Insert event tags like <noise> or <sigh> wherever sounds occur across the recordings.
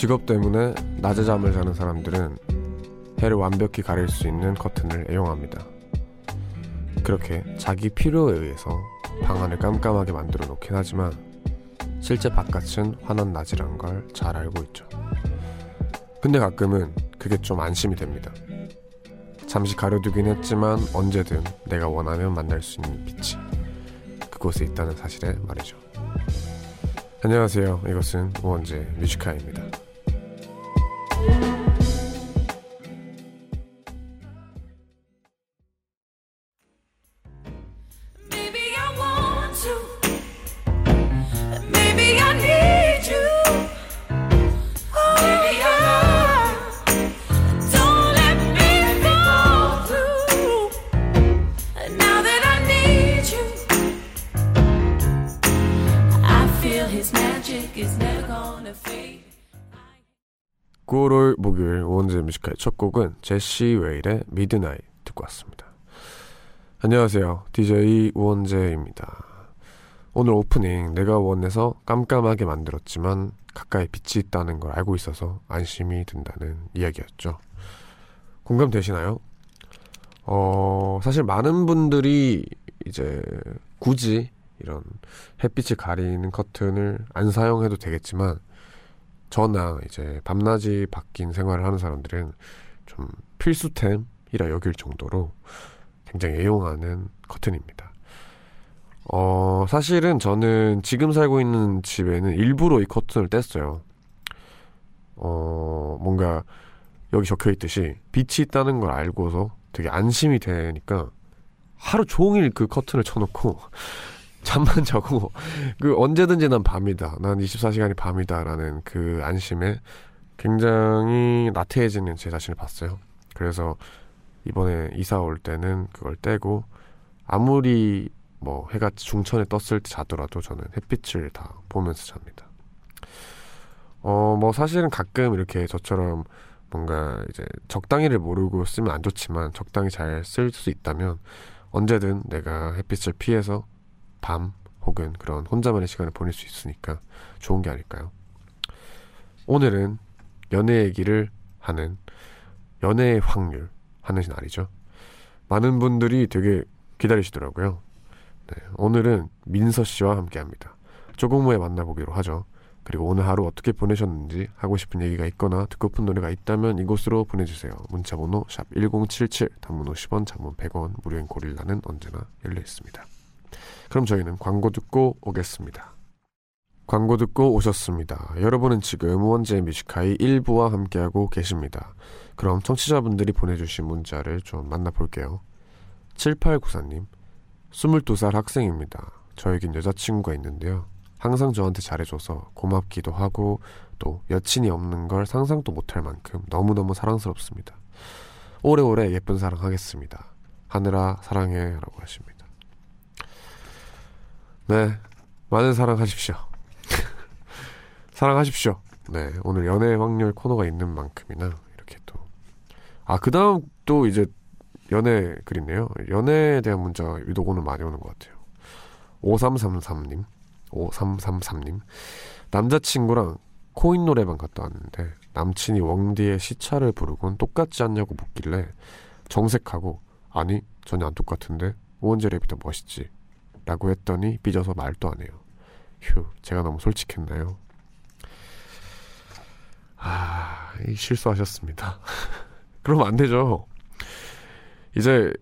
직업 때문에 낮에 잠을 자는 사람들은 해를 완벽히 가릴 수 있는 커튼을 애용합니다. 그렇게 자기 필요에 의해서 방안을 깜깜하게 만들어 놓긴 하지만 실제 바깥은 환한 낮이란 걸 잘 알고 있죠. 근데 가끔은 그게 좀 안심이 됩니다. 잠시 가려두긴 했지만 언제든 내가 원하면 만날 수 있는 빛이 그곳에 있다는 사실에 말이죠. 안녕하세요. 이것은 우원재 뮤지카입니다. 제시 웨어의 Midnight 듣고 왔습니다. 안녕하세요. DJ 우원재입니다. 오늘 오프닝 내가 원해서 깜깜하게 만들었지만 가까이 빛이 있다는 걸 알고 있어서 안심이 든다는 이야기였죠. 공감되시나요? 어, 사실 많은 분들이 이제 굳이 이런 햇빛을 가리는 커튼을 안 사용해도 되겠지만 저나 이제 밤낮이 바뀐 생활을 하는 사람들은 좀 필수템이라 여길 정도로 굉장히 애용하는 커튼입니다. 어, 사실은 저는 지금 살고 있는 집에는 일부러 이 커튼을 뗐어요. 어, 뭔가 여기 적혀 있듯이 빛이 있다는 걸 알고서 되게 안심이 되니까 하루 종일 그 커튼을 쳐놓고 <laughs> 잠만 자고 그 언제든지 난 밤이다. 난 24시간이 밤이다라는 그 안심에 굉장히 나태해지는 제 자신을 봤어요. 그래서 이번에 이사 올 때는 그걸 떼고 아무리 뭐 해가 중천에 떴을 때 자더라도 저는 햇빛을 다 보면서 잡니다. 어, 뭐 사실은 가끔 이렇게 저처럼 뭔가 이제 적당히를 모르고 쓰면 안 좋지만 적당히 잘 쓸 수 있다면 언제든 내가 햇빛을 피해서 밤 혹은 그런 혼자만의 시간을 보낼 수 있으니까 좋은 게 아닐까요? 오늘은 연애 얘기를 하는 연애의 확률 하는 날이죠. 많은 분들이 되게 기다리시더라고요. 네, 오늘은 민서 씨와 함께 합니다. 조금 후에 만나보기로 하죠. 그리고 오늘 하루 어떻게 보내셨는지 하고 싶은 얘기가 있거나 듣고픈 노래가 있다면 이곳으로 보내주세요. 문자번호 샵 1077, 단문 50원, 장문 100원, 무료인 고릴라는 언제나 열려 있습니다. 그럼 저희는 광고 듣고 오겠습니다. 광고 듣고 오셨습니다. 여러분은 지금 우원재 뮤지카이 1부와 함께하고 계십니다. 그럼 청취자분들이 보내주신 문자를 좀 만나볼게요. 7894님, 22살 학생입니다. 저에겐 여자친구가 있는데요. 항상 저한테 잘해줘서 고맙기도 하고 또 여친이 없는 걸 상상도 못할 만큼 너무너무 사랑스럽습니다. 오래오래 예쁜 사랑하겠습니다. 하늘아 사랑해 라고 하십니다. 네, 많은 사랑하십시오. 사랑하십시오. 네, 오늘 연애 확률 코너가 있는 만큼이나 이렇게 또. 아, 그 다음 또 이제 연애 글이네요. 연애에 대한 문자가 유독 오늘 많이 오는 것 같아요. 5333님, 5333님. 남자친구랑 코인 노래방 갔다 왔는데 남친이 웡디의 시차를 부르곤 똑같지 않냐고 묻길래 정색하고 아니 전혀 안 똑같은데 우원재 랩이 더 멋있지 라고 했더니 삐져서 말도 안 해요. 휴, 제가 너무 솔직했나요? 아, 이 실수하셨습니다. <laughs> 그러면 안 되죠. 이제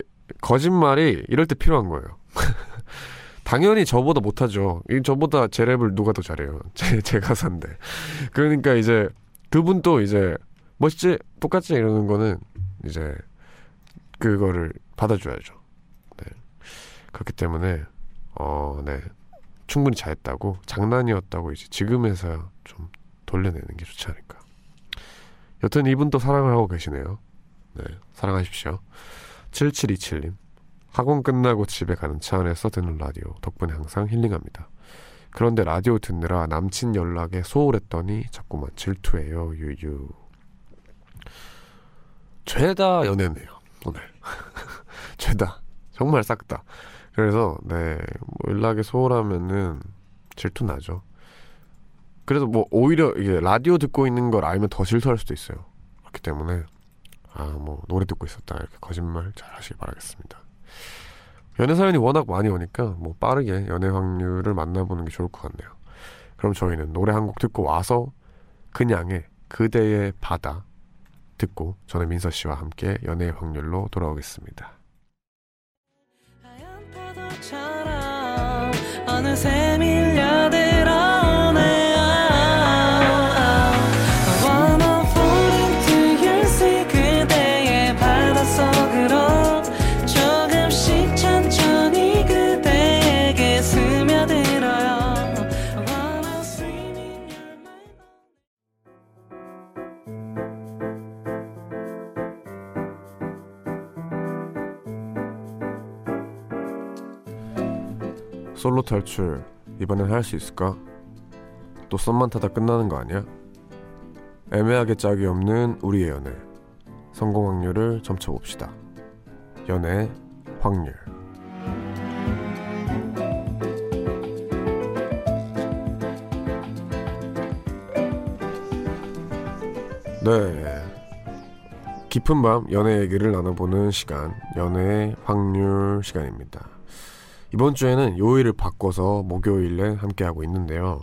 거짓말이 이럴 때 필요한 거예요. <laughs> 당연히 저보다 못하죠. 이 저보다 제 랩을 누가 더 잘해요. <laughs> 제, 제 가사인데. 그러니까 이제 그분도 이제 멋있지? 똑같지? 이러는 거는 이제 그거를 받아줘야죠. 네. 그렇기 때문에 어, 네. 충분히 잘했다고 장난이었다고 이제 지금에서야 좀 돌려내는 게 좋지 않을까. 여튼 이분도 사랑을 하고 계시네요. 네. 사랑하십시오. 7727님. 학원 끝나고 집에 가는 차 안에서 듣는 라디오 덕분에 항상 힐링합니다. 그런데 라디오 듣느라 남친 연락에 소홀했더니 자꾸만 질투해요. 유유. 죄다 연애네요. 오늘. <laughs> 죄다. 정말 싹 다. 그래서 네, 뭐 연락에 소홀하면은 질투 나죠. 그래서 뭐 오히려 이게 라디오 듣고 있는 걸 알면 더 질투할 수도 있어요. 그렇기 때문에 아 뭐 노래 듣고 있었다 이렇게 거짓말 잘 하시기 바라겠습니다. 연애 사연이 워낙 많이 오니까 뭐 빠르게 연애 확률을 만나보는 게 좋을 것 같네요. 그럼 저희는 노래 한 곡 듣고 와서 그냥의 그대의 바다 듣고 저는 민서 씨와 함께 연애의 확률로 돌아오겠습니다. 탈출 이번엔 할 수 있을까? 또 썸만 타다 끝나는 거 아니야? 애매하게 짝이 없는 우리의 연애 성공 확률을 점쳐봅시다 연애 확률 네 깊은 밤 연애 얘기를 나눠보는 시간 연애 확률 시간입니다 이번 주에는 요일을 바꿔서 목요일에 함께하고 있는데요.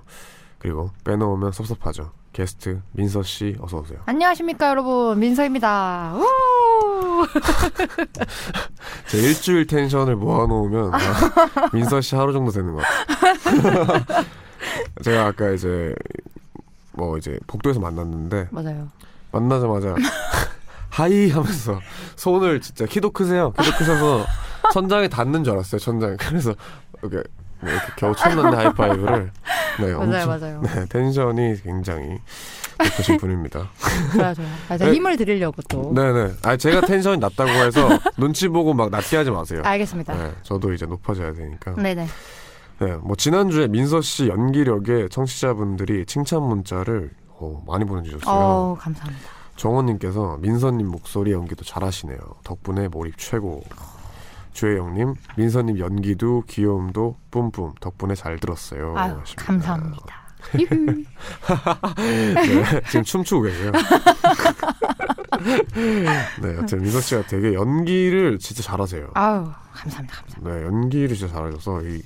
그리고 빼놓으면 섭섭하죠. 게스트 민서 씨 어서 오세요. 안녕하십니까 여러분 민서입니다. 우! <laughs> 제 일주일 텐션을 모아놓으면 아, <laughs> 민서 씨 하루 정도 되는 것 같아요. <laughs> 제가 아까 이제 뭐 이제 복도에서 만났는데 맞아요. 만나자마자 하이 하면서 손을 진짜 키도 크세요. 키도 크셔서 천장에 닿는 줄 알았어요. 천장에. 그래서 이렇게, 뭐 이렇게 겨우 쳤는데 하이파이브를 네, 맞아요, 엄청 맞아요. 네, 텐션이 굉장히 높으신 분입니다. 좋아요, 좋아요. 아, 제가 네. 힘을 드리려고 또. 네네. 아 제가 텐션이 낮다고 해서 눈치 보고 막 낮게 하지 마세요. 알겠습니다. 네, 저도 이제 높아져야 되니까. 네네. 네, 뭐 지난주에 민서 씨 연기력에 청취자분들이 칭찬 문자를 어, 많이 보내주셨어요. 어 감사합니다. 정원님께서 민서님 목소리 연기도 잘하시네요. 덕분에 몰입 최고. 주혜영님, 민서님 연기도 귀여움도 뿜뿜 덕분에 잘 들었어요. 아유. 감사합니다. <laughs> 네, 지금 춤추고 계세요. <laughs> 네, 여튼 민서 씨가 되게 연기를 진짜 잘하세요. 아유 감사합니다. 감사합니다. 네, 연기를 진짜 잘하셔서 이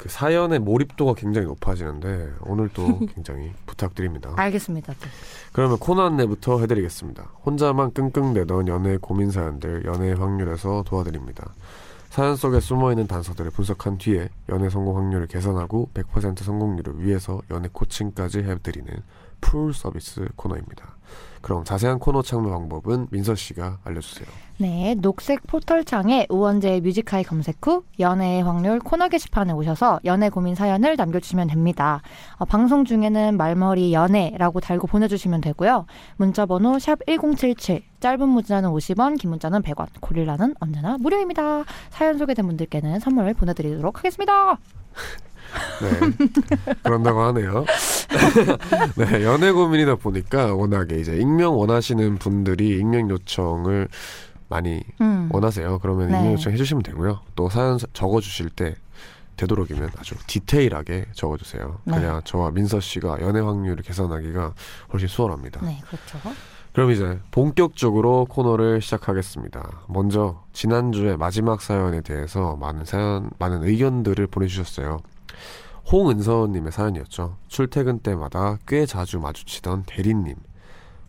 그 사연의 몰입도가 굉장히 높아지는데 오늘도 <laughs> 굉장히 부탁드립니다. 알겠습니다. 또. 그러면 코너 안내부터 해드리겠습니다. 혼자만 끙끙대던 연애 고민 사연들 연애 확률에서 도와드립니다. 사연 속에 숨어있는 단서들을 분석한 뒤에 연애 성공 확률을 개선하고 100% 성공률을 위해서 연애 코칭까지 해드리는 풀 서비스 코너입니다. 그럼 자세한 코너 참여 방법은 민서 씨가 알려주세요. 네, 녹색 포털창에 우원재의 뮤직하이 검색 후 연애의 확률 코너 게시판에 오셔서 연애 고민 사연을 남겨주시면 됩니다. 어, 방송 중에는 말머리 연애라고 달고 보내주시면 되고요. 문자번호 샵 1077, 짧은 문자는 50원, 긴 문자는 100원, 고릴라는 언제나 무료입니다. 사연 소개된 분들께는 선물 보내드리도록 하겠습니다. <laughs> 네. 그런다고 하네요. <laughs> 네, 연애 고민이다 보니까 워낙에 이제 익명 원하시는 분들이 익명 요청을 많이 음. 원하세요. 그러면 네. 익명 요청 해주시면 되고요. 또 사연 적어 주실 때 되도록이면 아주 디테일하게 적어주세요. 네. 그냥 저와 민서 씨가 연애 확률을 계산하기가 훨씬 수월합니다. 네, 그렇죠. 그럼 이제 본격적으로 코너를 시작하겠습니다. 먼저 지난주에 마지막 사연에 대해서 많은 사연, 많은 의견들을 보내주셨어요. 홍은서님의 사연이었죠. 출퇴근 때마다 꽤 자주 마주치던 대리님.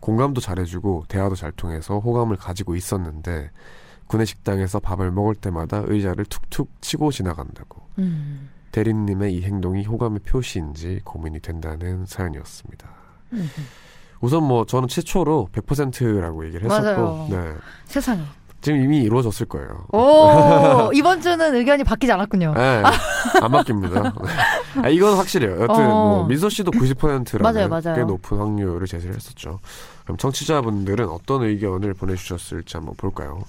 공감도 잘해주고 대화도 잘 통해서 호감을 가지고 있었는데 구내식당에서 밥을 먹을 때마다 의자를 툭툭 치고 지나간다고. 음. 대리님의 이 행동이 호감의 표시인지 고민이 된다는 사연이었습니다. 음. 우선 뭐 저는 최초로 100%라고 얘기를 했었고 맞아요. 네. 세상에. 지금 이미 이루어졌을 거예요. 오, <laughs> 이번 주는 의견이 바뀌지 않았군요. 네, 안 바뀝니다. 네. 아, 이건 확실해요. 여튼 어. 뭐 민서 씨도 90%라는 맞아요, 맞아요. 꽤 높은 확률을 제시를 했었죠. 그럼 청취자분들은 어떤 의견을 보내주셨을지 한번 볼까요?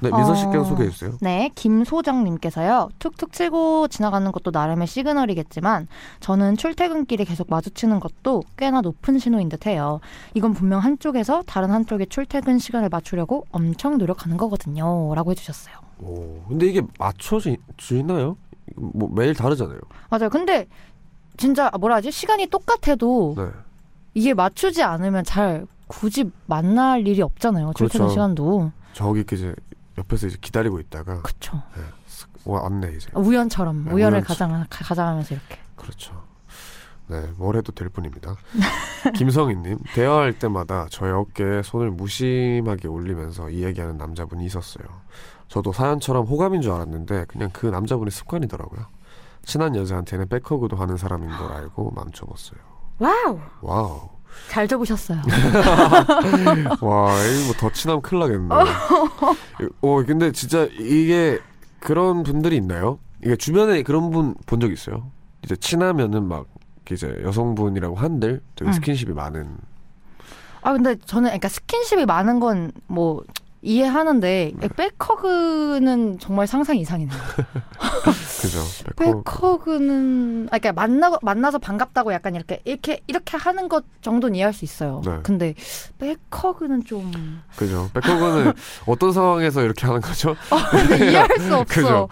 네, 민서 씨께서 어. 소개해 주세요. 네, 김소정 님께서요. 툭툭 치고 지나가는 것도 나름의 시그널이겠지만 저는 출퇴근길에 계속 마주치는 것도 꽤나 높은 신호인 듯해요. 이건 분명 한쪽에서 다른 한쪽의 출퇴근 시간을 맞추려고 엄청 노력하는 거거든요.라고 해 주셨어요. 오, 근데 이게 맞춰지나요? 뭐 매일 다르잖아요. 맞아요. 근데 진짜 뭐라 하지? 시간이 똑같아도 네. 이게 맞추지 않으면 잘 굳이 만날 일이 없잖아요. 출퇴근 그렇죠. 시간도. 저기 이제 옆에서 이제 기다리고 있다가 그쵸. 네, 와, 왔네 이제. 우연처럼 네, 우연을. 가장 가- 가장하면서 이렇게. 그렇죠. 네, 뭘 해도 될 뿐입니다. <laughs> 김성희님, 대화할 때마다 저의 어깨에 손을 무심하게 올리면서 이야기하는 남자분이 있었어요. 저도 사연처럼 호감인 줄 알았는데 그냥 그 남자분의 습관이더라고요. 친한 여자한테는 백허그도 하는 사람인 걸 알고 맘 접었어요. 와우. 와우. 잘 접으셨어요. <laughs> 와, 이거 뭐 더 친하면 큰일 나겠네. <laughs> 어, 근데 진짜 이게 그런 분들이 있나요? 이게 주변에 그런 분 본 적 있어요? 이제 친하면은 막 이제 여성분이라고 한들 되게 응. 스킨십이 많은. 아 근데 저는 그러니까 스킨십이 많은 건 뭐 이해하는데 네. 백허그는 정말 상상 이상이네요. <laughs> 그죠? 백허. 백허그는 아 그러니까 만나 만나서 반갑다고 약간 이렇게 이렇게 이렇게 하는 것 정도는 이해할 수 있어요. 네. 근데 백허그는 좀 그죠? 백허그는 <laughs> 어떤 상황에서 이렇게 하는 거죠? 이해할 <laughs> 수 없어. 그죠?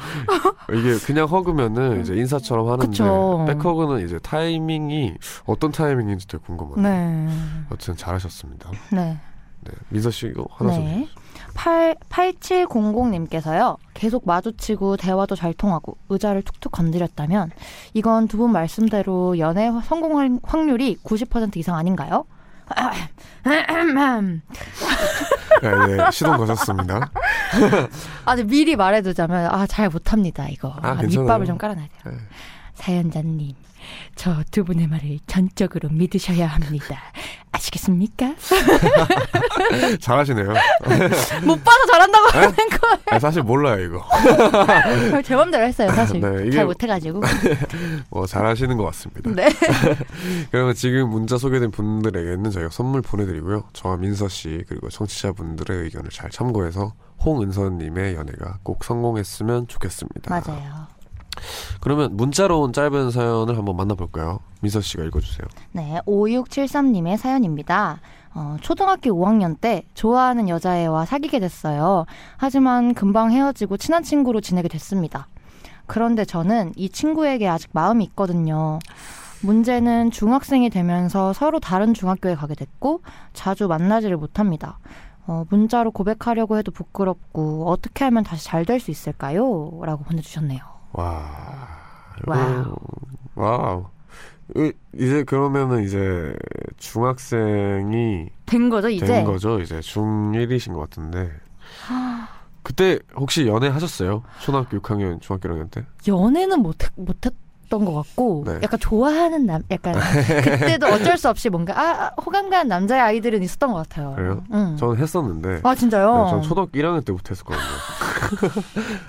이게 그냥 허그면은 이제 인사처럼 하는데 그쵸. 백허그는 이 이제 타이밍이 어떤 타이밍인지 되게 궁금해요. 네. 여튼 잘하셨습니다. 네. 네. 민서 씨 이거 하나 좀 네. 8, 8700님께서요. 계속 마주치고 대화도 잘 통하고 의자를 툭툭 건드렸다면 이건 두 분 말씀대로 연애 성공 확- 확률이 90% 이상 아닌가요? <laughs> 네, 네, 시동 거셨습니다. <laughs> 아, 미리 말해두자면 아 잘 못합니다 이거. 아, 아. 밑밥을 좀 깔아놔야 돼요. 네. 사연자님, 저 두 분의 말을 전적으로 믿으셔야 합니다. 아시겠습니까? <laughs> 잘하시네요. <laughs> 못 봐서 잘한다고 하는 거. 아니, 사실 몰라요 이거. 제 맘대로 했어요 사실. 네, 잘 못해가지고. <laughs> 뭐 잘하시는 것 같습니다. 네. 그러면 지금 문자 소개된 분들에게는 저희가 선물 보내드리고요. 저와 민서 씨 그리고 청취자분들의 의견을 잘 참고해서 홍은서님의 연애가 꼭 성공했으면 좋겠습니다. 맞아요. 그러면 문자로 온 짧은 사연을 한번 만나볼까요? 민서 씨가 읽어주세요. 네, 5673님의 사연입니다. 어, 초등학교 5학년 때 좋아하는 여자애와 사귀게 됐어요. 하지만 금방 헤어지고 친한 친구로 지내게 됐습니다. 그런데 저는 이 친구에게 아직 마음이 있거든요. 문제는 중학생이 되면서 서로 다른 중학교에 가게 됐고 자주 만나지를 못합니다. 어, 문자로 고백하려고 해도 부끄럽고 어떻게 하면 다시 잘 될 수 있을까요? 라고 보내주셨네요. 와, 와우. 와우. 이- 이제 그러면은 이제 중학생이 된 거죠, 이제? 된 거죠. 이제 중1이신 것 같은데. <gasps> 그때 혹시 연애 하셨어요? 초등학교 6학년, 중학교 1학년 때? 연애는 못 못했 던 것 같고 네. 약간 좋아하는 남 약간 그때도 어쩔 수 없이 뭔가 아 호감 가는 남자의 아이들은 있었던 것 같아요. 그래요? 응. 저는 했었는데. 아 진짜요? 네, 전 초등학교 1학년 때부터 했었거든요. <laughs>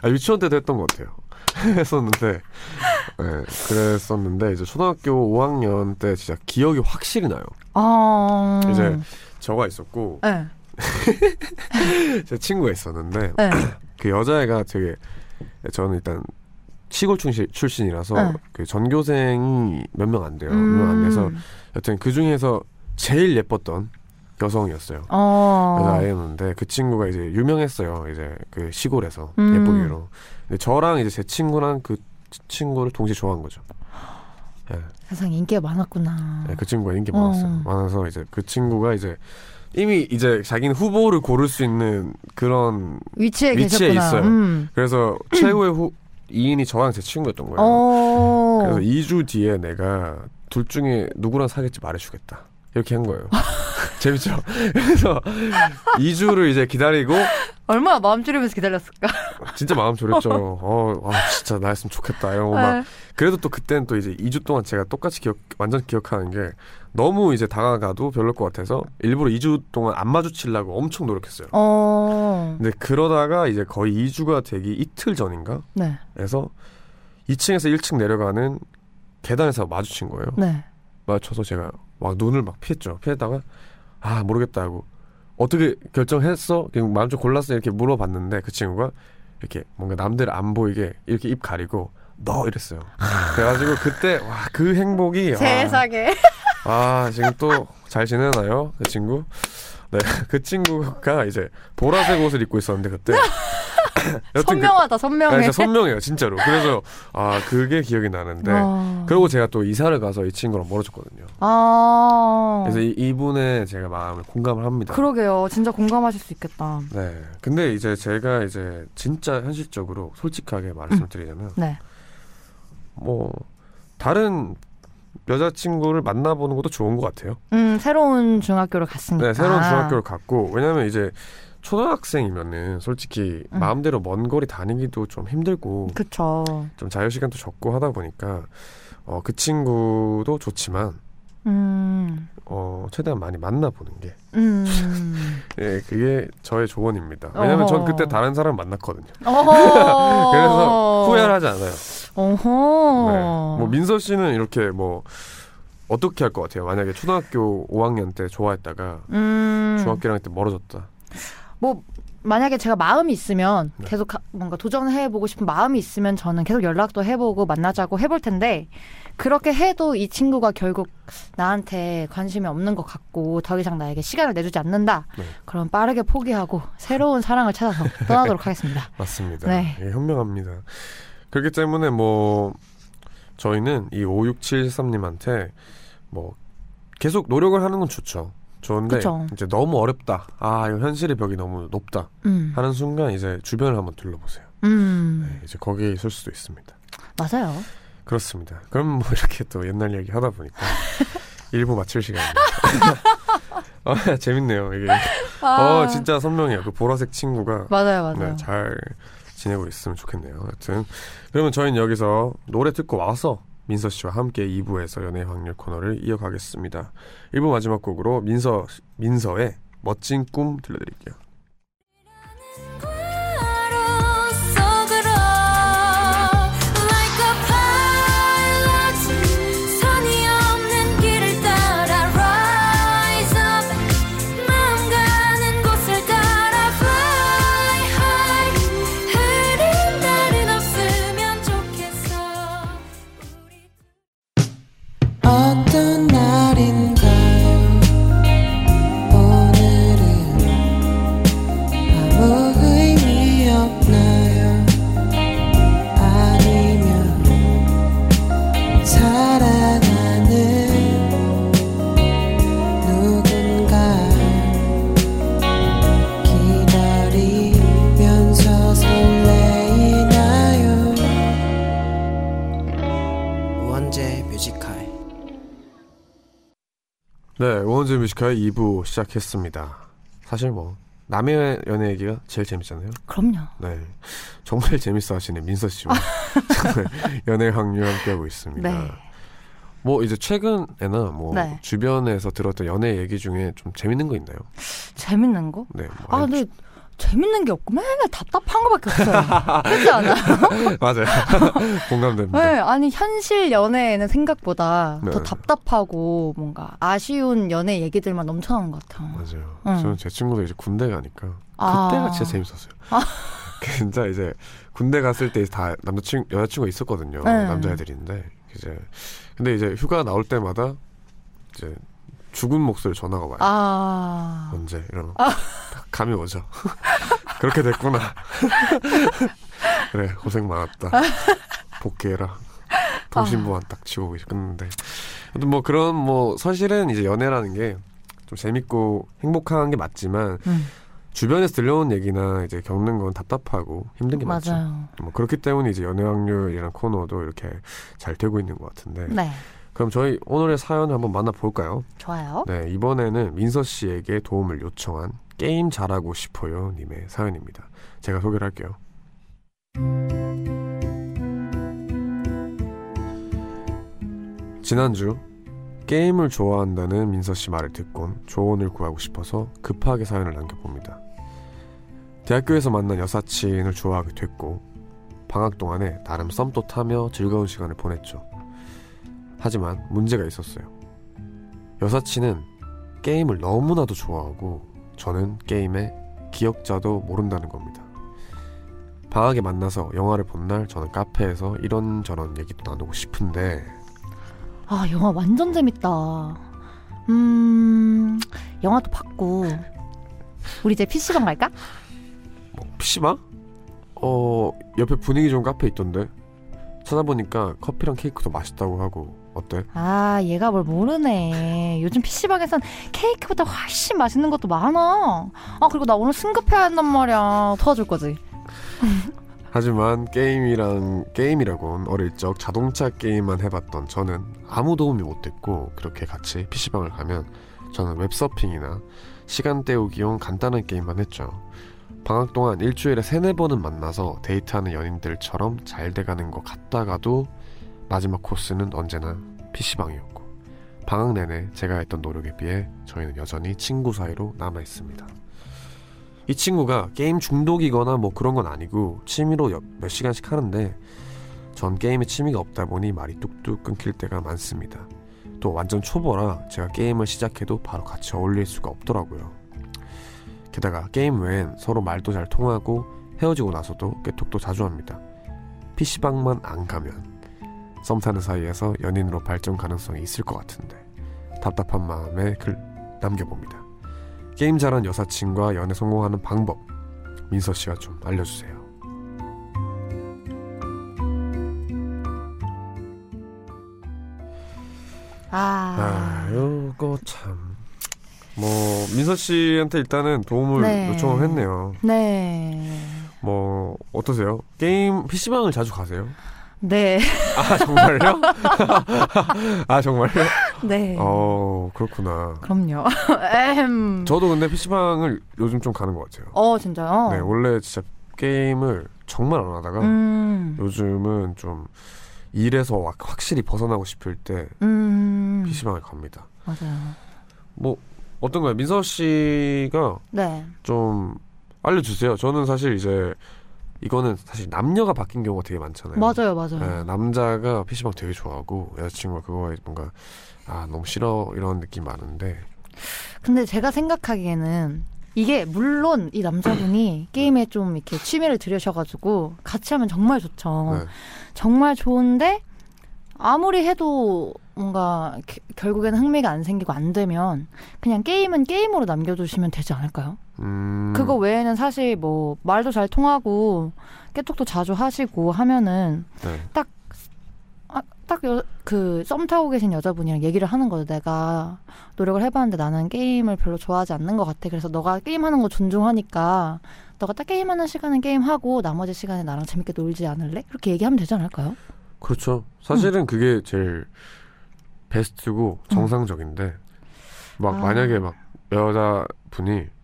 아, 유치원 때도 했던 것 같아요. <laughs> 했었는데, 네, 그랬었는데, 이제 초등학교 5학년 때 진짜 기억이 확실히 나요. 아 이제 저가 있었고, 네. <laughs> 제 친구가 있었는데, 네. <clears throat> 그 여자애가 되게, 저는 일단 시골 출신, 출신이라서 네. 그 전교생이 몇 명 안 돼요. 몇 음. 명안 돼서, 여튼 그 중에서 제일 예뻤던 여성이었어요. 어. 여자아이였는데 그 친구가 이제 유명했어요. 이제 그 시골에서 음. 예쁘기로. 근데 저랑 이제 제 친구랑 그 치- 친구를 동시에 좋아한 거죠. 예, 세상에 인기가 많았구나. 예, 그 친구가 인기 어. 많았어요. 많아서 이제 그 친구가 이제 이미 이제 자기는 후보를 고를 수 있는 그런 위치에, 위치에. 있어요. 음. 그래서 <clears throat> 최후의 후 2인이 저랑 제 친구였던 거예요. 어. 그래서 2주 뒤에 내가 둘 중에 누구랑 사귈지 말해주겠다. 이렇게 한 거예요. <laughs> 재밌죠? 그래서 2주를 이제 기다리고 얼마나 마음 졸이면서 기다렸을까? 진짜 마음 졸였죠. <laughs> 어, 아, 진짜 나였으면 좋겠다. 이러고 막. 네. 그래도 또 그때는 또 이제 2주 동안 제가 똑같이 기억, 완전 기억하는 게 너무 이제 다가가도 별로일 것 같아서 일부러 2주 동안 안 마주치려고 엄청 노력했어요. 어. 근데 그러다가 이제 거의 2주가 되기 이틀 전인가? 네. 해서 2층에서 1층 내려가는 계단에서 마주친 거예요. 네. 마주쳐서 제가 막 눈을 막 피했죠. 피했다가 아 모르겠다 하고 어떻게 결정했어? 그냥 마음 좀 골랐어 이렇게 물어봤는데 그 친구가 이렇게 뭔가 남들 안 보이게 이렇게 입 가리고 너 이랬어요. 그래가지고 그때 와 그 행복이 와, 세상에. 아 지금 또 잘 지내나요 그 친구? 네 <laughs> 그 친구가 이제 보라색 옷을 입고 있었는데 그때 선명하다 아, 선명해. 진짜 선명해요, 진짜로. 그래서 아 그게 기억이 나는데 아. 그리고 제가 또 이사를 가서 이 친구랑 멀어졌거든요. 아. 그래서 이, 이분의 제가 마음을 공감을 합니다. 그러게요. 진짜 공감하실 수 있겠다. 네. 근데 이제 제가 이제 진짜 현실적으로 솔직하게 말씀을 드리자면 네. 뭐 다른 여자친구를 만나보는 것도 좋은 것 같아요. 음, 새로운 중학교를 갔으니까. 네, 새로운 중학교를 갔고 왜냐면 이제 초등학생이면은 솔직히 음. 마음대로 먼 거리 다니기도 좀 힘들고 그쵸. 좀 자유 시간도 적고 하다 보니까 어, 그 친구도 좋지만 음, 어, 최대한 많이 만나보는 게 음. <laughs> 예, 그게 저의 조언입니다. 왜냐면 전 어허. 그때 다른 사람 만났거든요. <laughs> 그래서 후회를 하지 않아요. 어허. 네. 뭐 민서 씨는 이렇게 뭐 어떻게 할 것 같아요? 만약에 초등학교 5학년 때 좋아했다가 음. 중학교 1학년 때 멀어졌다. 뭐 만약에 제가 마음이 있으면 네. 계속 가- 뭔가 도전해 보고 싶은 마음이 있으면 저는 계속 연락도 해보고 만나자고 해볼 텐데 그렇게 해도 이 친구가 결국 나한테 관심이 없는 것 같고 더 이상 나에게 시간을 내주지 않는다. 네. 그럼 빠르게 포기하고 새로운 사랑을 찾아서 떠나도록 <laughs> 하겠습니다. 맞습니다. 네. 예, 현명합니다. 그렇기 때문에 뭐 저희는 이 5673님한테 뭐 계속 노력을 하는 건 좋죠. 좋은데 그쵸. 이제 너무 어렵다. 아, 이거 현실의 벽이 너무 높다. 음, 하는 순간 이제 주변을 한번 둘러보세요. 음, 네, 이제 거기에 있을 수도 있습니다. 맞아요. 그렇습니다. 그럼 뭐 이렇게 또 옛날 얘기 하다 보니까 <laughs> 일부 마칠 시간입니다. 아, <laughs> 재밌네요. 이게 어 진짜 선명해요. 그 보라색 친구가 맞아요, 맞아요. 네, 잘 지내고 있으면 좋겠네요. 하여튼 그러면 저희는 여기서 노래 듣고 와서 민서 씨와 함께 2부에서 연애 확률 코너를 이어가겠습니다. 1부 마지막 곡으로 민서 민서의 멋진 꿈 들려드릴게요. 네, 우원재 뮤지컬 2부 시작했습니다. 사실 뭐 남의 연애 얘기가 제일 재밌잖아요. 그럼요. 네, 정말 재밌어 하시는 민서 씨와 <laughs> 연애 확률 함께하고 있습니다. 네. 뭐 이제 최근에나 뭐 네. 주변에서 들었던 연애 얘기 중에 좀 재밌는 거 있나요? 재밌는 거? 네. 뭐 아, 근데 재밌는 게 없고 맨날 답답한 거밖에 없어요. 그렇지 않아요? <laughs> 맞아요. <laughs> 공감됩니다. 네, 아니 현실 연애에는 생각보다 네. 더 답답하고 뭔가 아쉬운 연애 얘기들만 넘쳐나는 것 같아요. 맞아요. 응. 저는 제 친구도 이제 군대 가니까 아. 그때가 진짜 재밌었어요. <laughs> 진짜 이제 군대 갔을 때 다 남자친 여자친구가 있었거든요. 네. 남자애들인데 이제 근데 이제 휴가 나올 때마다 이제 죽은 목소리 전화가 와요. 아, 언제 이러면 딱 감이 오죠. <laughs> 그렇게 됐구나. <laughs> 그래 고생 많았다. 복귀해라. 통신보안 딱 치고 끊는데. 아무튼 뭐 그런 뭐 사실은 이제 연애라는 게 좀 재밌고 행복한 게 맞지만 음, 주변에서 들려온 얘기나 이제 겪는 건 답답하고 힘든 게 많죠. 맞아요. 뭐 그렇기 때문에 이제 연애 확률이라는 코너도 이렇게 잘 되고 있는 것 같은데. 네, 그럼 저희 오늘의 사연을 한번 만나볼까요? 좋아요. 네, 이번에는 민서 씨에게 도움을 요청한 게임 잘하고 싶어요 님의 사연입니다. 제가 소개를 할게요. 지난주 게임을 좋아한다는 민서 씨 말을 듣곤 조언을 구하고 싶어서 급하게 사연을 남겨봅니다. 대학교에서 만난 여사친을 좋아하게 됐고 방학 동안에 나름 썸도 타며 즐거운 시간을 보냈죠. 하지만 문제가 있었어요. 여사친은 게임을 너무나도 좋아하고 저는 게임의 기억자도 모른다는 겁니다. 방학에 만나서 영화를 본 날 저는 카페에서 이런저런 얘기도 나누고 싶은데 아, 영화 완전 재밌다. 음, 영화도 봤고. 우리 이제 PC방 갈까? 뭐 PC방? 어 옆에 분위기 좋은 카페 있던데 찾아보니까 커피랑 케이크도 맛있다고 하고 어때? 아, 얘가 뭘 모르네. 요즘 PC방에선 케이크보다 훨씬 맛있는 것도 많아. 아, 그리고 나 오늘 승급해야 한단 말이야. 도와줄 거지? <laughs> 하지만 게임이랑 게임이라곤 어릴 적 자동차 게임만 해봤던 저는 아무 도움이 못 됐고 그렇게 같이 PC방을 가면 저는 웹서핑이나 시간 때우기용 간단한 게임만 했죠. 방학 동안 일주일에 세네 번은 만나서 데이트하는 연인들처럼 잘 돼가는 것 같다가도 마지막 코스는 언제나 PC방이었고 방학 내내 제가 했던 노력에 비해 저희는 여전히 친구 사이로 남아 있습니다. 이 친구가 게임 중독이거나 뭐 그런 건 아니고 취미로 여- 몇 시간씩 하는데 전 게임에 취미가 없다 보니 말이 뚝뚝 끊길 때가 많습니다. 또 완전 초보라 제가 게임을 시작해도 바로 같이 어울릴 수가 없더라고요. 게다가 게임 외엔 서로 말도 잘 통하고 헤어지고 나서도 깨톡도 자주 합니다. PC방만 안 가면 썸 타는 사이에서 연인으로 발전 가능성이 있을 것 같은데 답답한 마음에 글 남겨봅니다. 게임 잘한 여사친과 연애 성공하는 방법 민서 씨가 좀 알려주세요. 아, 아, 요거 참. 뭐 민서 씨한테 일단은 도움을 네. 요청을 했네요. 네. 뭐 어떠세요? 게임 PC방을 자주 가세요? 네. 아 정말요? <laughs> 아 정말요? 네. 어 그렇구나. 그럼요. <laughs> 저도 근데 PC방을 요즘 좀 가는 것 같아요. 어, 진짜요? 네 원래 진짜 게임을 정말 안 하다가 음. 요즘은 좀 일에서 확- 확실히 벗어나고 싶을 때 음. PC방을 갑니다. 맞아요. 뭐 어떤가요? 민서 씨가 네. 좀 알려주세요. 저는 사실 이제 이거는 사실 남녀가 바뀐 경우가 되게 많잖아요. 맞아요, 맞아요. 네, 남자가 PC방 되게 좋아하고 여자친구가 그거에 뭔가 아 너무 싫어 이런 느낌 많은데 근데 제가 생각하기에는 이게 물론 이 남자분이 게임에 좀 이렇게 취미를 들여셔가지고 같이 하면 정말 좋죠. 네. 정말 좋은데 아무리 해도 뭔가 게- 결국에는 흥미가 안 생기고 안 되면 그냥 게임은 게임으로 남겨두시면 되지 않을까요? 음, 그거 외에는 사실 뭐 말도 잘 통하고 깨톡도 자주 하시고 하면은 네. 아, 딱그 썸 타고 계신 여자분이랑 얘기를 하는 거죠. 내가 노력을 해봤는데 나는 게임을 별로 좋아하지 않는 것 같아. 그래서 너가 게임하는 거 존중하니까 너가 딱 게임하는 시간은 게임하고 나머지 시간에 나랑 재밌게 놀지 않을래? 그렇게 얘기하면 되지 않을까요? 그렇죠. 사실은 그게 제일 베스트고 정상적인데 막 아. 만약에 막 여자분이 음.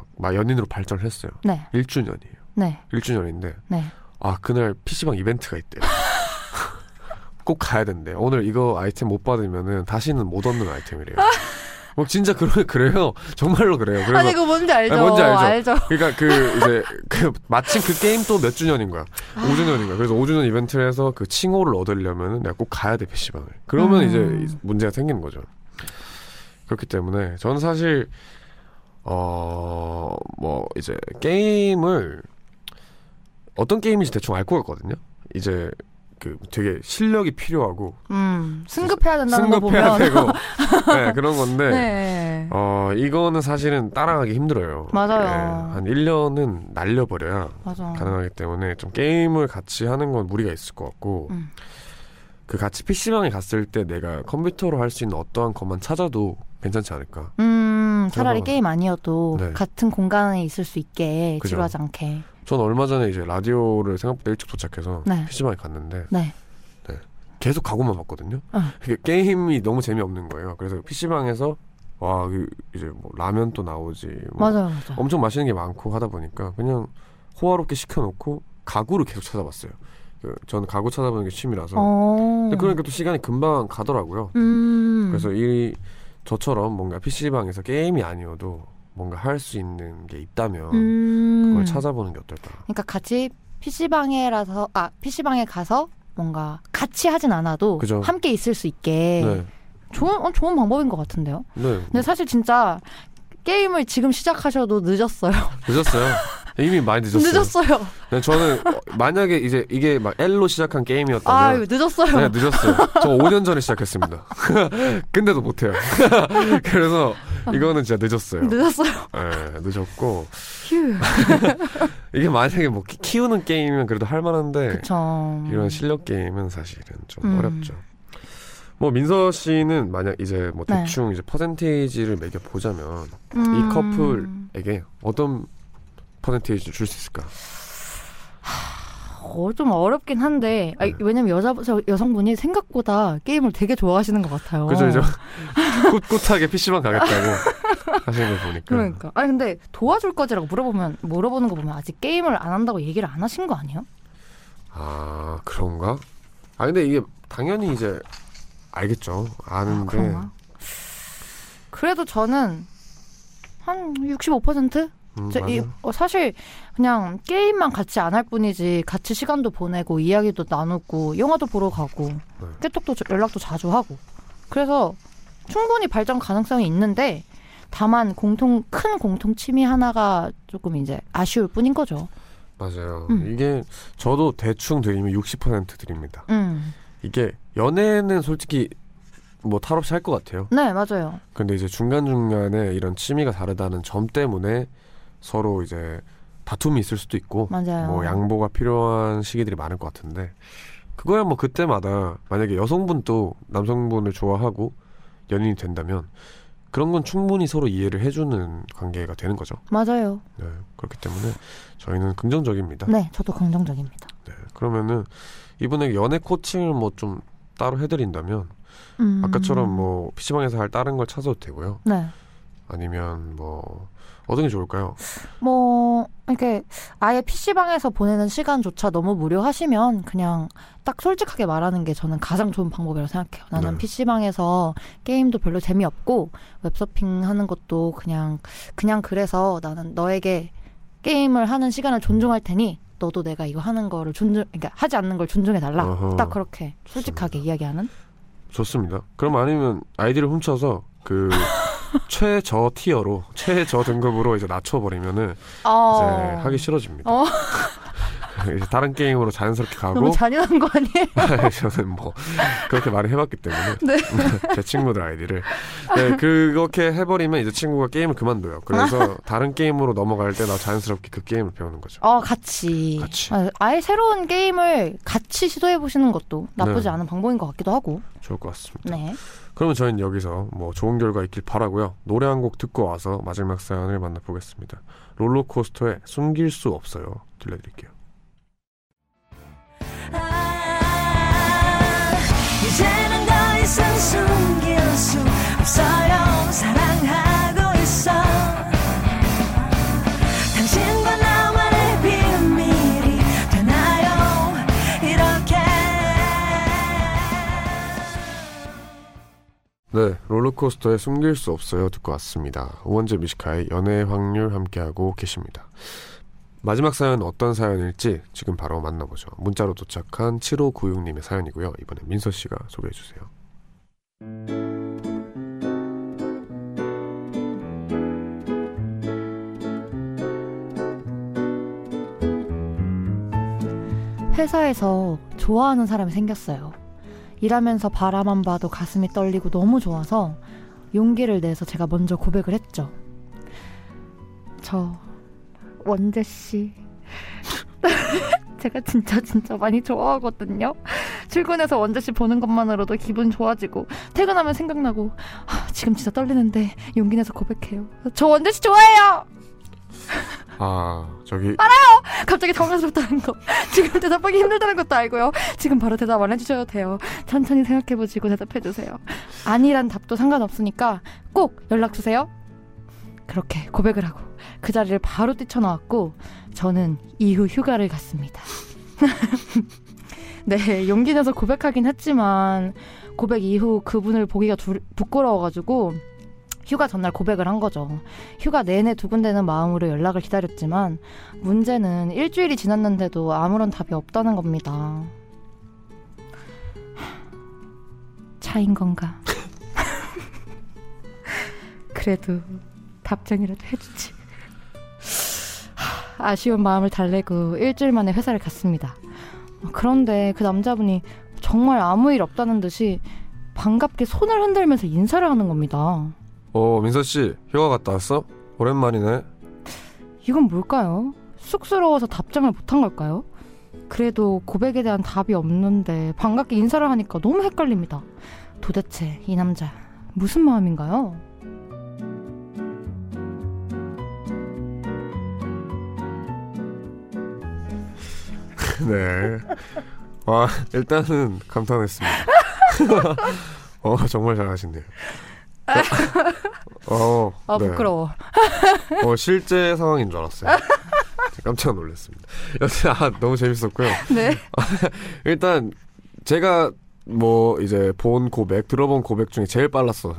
막, 막 연인으로 발전을 했어요. 네, 1주년이에요. 네, 1주년인데 네. 아 그날 PC방 이벤트가 있대요. <laughs> 꼭 가야 된대. 오늘 이거 아이템 못 받으면은 다시는 못 얻는 아이템이래요. <laughs> 뭐 진짜 그러, 그래요. 정말로 그래요. 그래서 아니 그거 뭔지 알죠? 아니, 뭔지 알죠. 알죠. 그러니까 그 이제 그 마침 그 게임 또 몇 주년인 거야. 아. 5주년인 거야. 그래서 5주년 이벤트를 해서 그 칭호를 얻으려면은 내가 꼭 가야 돼 PC방을. 그러면 음. 이제 문제가 생기는 거죠. 그렇기 때문에 저는 사실 어 뭐 이제 게임을 어떤 게임인지 대충 알 것 같거든요. 이제 그 되게 실력이 필요하고 음, 승급해야 된다는 거 승급해야 보면 되고 <laughs> 네, 그런 건데 네. 어, 이거는 사실은 따라가기 힘들어요. 맞아요. 예, 한 1년은 날려버려야 맞아. 가능하기 때문에 좀 게임을 같이 하는 건 무리가 있을 것 같고, 음. 그 같이 PC방에 갔을 때 내가 컴퓨터로 할 수 있는 어떠한 것만 찾아도 괜찮지 않을까. 음, 차라리 게임 아니어도 네. 같은 공간에 있을 수 있게 그죠. 지루하지 않게. 전 얼마 전에 이제 라디오를 생각보다 일찍 도착해서 네. PC방에 갔는데 네. 계속 가고만 봤거든요. 어. 게임이 너무 재미없는 거예요. 그래서 PC방에서 와, 그 이제 뭐 라면 또 나오지. 뭐 맞아요, 맞아. 엄청 맛있는 게 많고 하다 보니까 그냥 호화롭게 시켜놓고 가구를 계속 찾아봤어요. 그, 저는 가구 찾아보는 게 취미라서. 어. 근데 그러니까 또 시간이 금방 가더라고요. 음. 그래서 이 저처럼 뭔가 PC방에서 게임이 아니어도 뭔가 할 수 있는 게 있다면 음. 그걸 찾아보는 게 어떨까. 그러니까 같이 PC방에라서 아, PC방에 가서 뭔가 같이 하진 않아도 그죠. 함께 있을 수 있게 네. 좋은 어, 좋은 방법인 것 같은데요. 네. 근데 사실 진짜 게임을 지금 시작하셔도 늦었어요. 늦었어요. <laughs> 이미 많이 늦었어요. 늦었어요. 네, 저는 어, 만약에 이제 이게 막 L로 시작한 게임이었다면 아유, 늦었어요. 네, 늦었어요. 저 5년 전에 시작했습니다. <laughs> 근데도 못 해요. <laughs> 그래서 이거는 진짜 늦었어요. 늦었어요. 네, 늦었고 휴. <laughs> 이게 만약에 뭐 키- 키우는 게임이면 그래도 할 만한데 그쵸. 이런 실력 게임은 사실은 좀 음. 어렵죠. 뭐 민서 씨는 만약 이제 뭐 네. 대충 이제 퍼센테이지를 매겨 보자면 음. 이 커플에게 어떤 퍼센테이지 줄 수 있을까? 어, 좀 어렵긴 한데 아니, 네. 왜냐면 여자 저 여성분이 생각보다 게임을 되게 좋아하시는 것 같아요. 그죠, 이제 꿋꿋하게 PC방 가겠다고 하시는 걸 보니까. 그러니까. 아니 근데 도와줄 거지라고 물어보면 물어보는 거 보면 아직 게임을 안 한다고 얘기를 안 하신 거 아니에요? 아 그런가? 아 근데 이게 당연히 이제 알겠죠. 아, 아는데 그런가? 그래도 저는 한 65%? 음, 저 이. 어, 사실 그냥 게임만 같이 안 할 뿐이지 같이 시간도 보내고 이야기도 나누고 영화도 보러 가고 네. 깨톡도 저- 연락도 자주 하고 그래서 충분히 발전 가능성이 있는데 다만 공통 큰 공통 취미 하나가 조금 이제 아쉬울 뿐인 거죠. 맞아요. 음. 이게 저도 대충 드리면 60% 드립니다. 음, 이게 연애는 솔직히 뭐 탈없이 할 것 같아요. 네 맞아요. 근데 이제 중간 중간에 이런 취미가 다르다는 점 때문에 서로 이제 다툼이 있을 수도 있고 맞아요. 뭐 양보가 필요한 시기들이 많을 것 같은데 그거야 뭐 그때마다 만약에 여성분 도 남성분을 좋아하고 연인이 된다면 그런 건 충분히 서로 이해를 해주는 관계가 되는 거죠. 맞아요. 네, 그렇기 때문에 저희는 긍정적입니다. 네, 저도 긍정적입니다. 네, 그러면은 이분에게 연애 코칭을 뭐 좀 따로 해드린다면 음, 아까처럼 뭐 PC방에서 할 다른 걸 찾아도 되고요. 네. 아니면 뭐 어떤 게 좋을까요? 뭐 이렇게 아예 PC방에서 보내는 시간조차 너무 무료하시면 그냥 딱 솔직하게 말하는 게 저는 가장 좋은 방법이라고 생각해요. 나는 네. PC방에서 게임도 별로 재미없고 웹서핑 하는 것도 그냥 그냥 그래서 나는 너에게 게임을 하는 시간을 존중할 테니 너도 내가 이거 하는 거를 존중 그러니까 하지 않는 걸 존중해 달라. 어허. 딱 그렇게 솔직하게 이야기하는 좋습니다. 그럼 아니면 아이디를 훔쳐서 그 <laughs> 최저 tier로 최저 등급으로 이제 낮춰버리면은 이제 하기 싫어집니다. 어. <laughs> 이제 다른 게임으로 자연스럽게 가고 너무 잔인한 거 아니에요? <laughs> 저는 뭐 그렇게 말을 해봤기 때문에 네. <laughs> 제 친구들 아이디를 네, 그렇게 해버리면 이제 친구가 게임을 그만둬요. 그래서 다른 게임으로 넘어갈 때 나 자연스럽게 그 게임을 배우는 거죠. 어, 같이. 같이. 아, 아예 새로운 게임을 같이 시도해 보시는 것도 나쁘지 네. 않은 방법인 것 같기도 하고. 좋을 것 같습니다. 네. 그러면 저희는 여기서 뭐 좋은 결과 있길 바라고요. 노래 한 곡 듣고 와서 마지막 사연을 만나보겠습니다. 롤러코스터의 숨길 수 없어요. 들려드릴게요. 네, 롤러코스터의 숨길 수 없어요 듣고 왔습니다. 우원재 뮤지카의 연애의 확률 함께하고 계십니다. 마지막 사연은 어떤 사연일지 지금 바로 만나보죠. 문자로 도착한 7596님의 사연이고요. 이번에 민서 씨가 소개해 주세요. 회사에서 좋아하는 사람이 생겼어요. 일하면서 바라만 봐도 가슴이 떨리고 너무 좋아서 용기를 내서 제가 먼저 고백을 했죠. 저 원재 씨 <laughs> 제가 진짜 진짜 많이 좋아하거든요. 출근해서 원재 씨 보는 것만으로도 기분 좋아지고 퇴근하면 생각나고 아, 지금 진짜 떨리는데 용기 내서 고백해요. 저 원재 씨 좋아해요. 아, 저기 갑자기 당황스럽다는 거. <laughs> 지금 대답하기 힘들다는 것도 알고요. 지금 바로 대답 안 해주셔도 돼요. 천천히 생각해보시고 대답해주세요. 아니란 답도 상관없으니까 꼭 연락주세요. 그렇게 고백을 하고 그 자리를 바로 뛰쳐나왔고 저는 이후 휴가를 갔습니다. <laughs> 네, 용기 내서 고백하긴 했지만 고백 이후 그분을 보기가 두- 부끄러워가지고 휴가 전날 고백을 한 거죠. 휴가 내내 두근대는 마음으로 연락을 기다렸지만 문제는 일주일이 지났는데도 아무런 답이 없다는 겁니다. 차인 건가? <laughs> 그래도 답장이라도 해주지. 아쉬운 마음을 달래고 일주일 만에 회사를 갔습니다. 그런데 그 남자분이 정말 아무 일 없다는 듯이 반갑게 손을 흔들면서 인사를 하는 겁니다. 어, 민서 씨 휴가 갔다 왔어? 오랜만이네. 이건 뭘까요? 쑥스러워서 답장을 못한 걸까요? 그래도 고백에 대한 답이 없는데 반갑게 인사를 하니까 너무 헷갈립니다. 도대체 이 남자 무슨 마음인가요? <laughs> 네. 와, 일단은 감탄했습니다. <laughs> 어, 정말 잘하신네요. 어, 아 네. 부끄러워. 어, 실제 상황인 줄 알았어요. 깜짝 놀랐습니다. 여튼, 아, 너무 재밌었고요. 네. <laughs> 일단, 제가 뭐, 이제 본 고백, 들어본 고백 중에 제일 빨랐어요.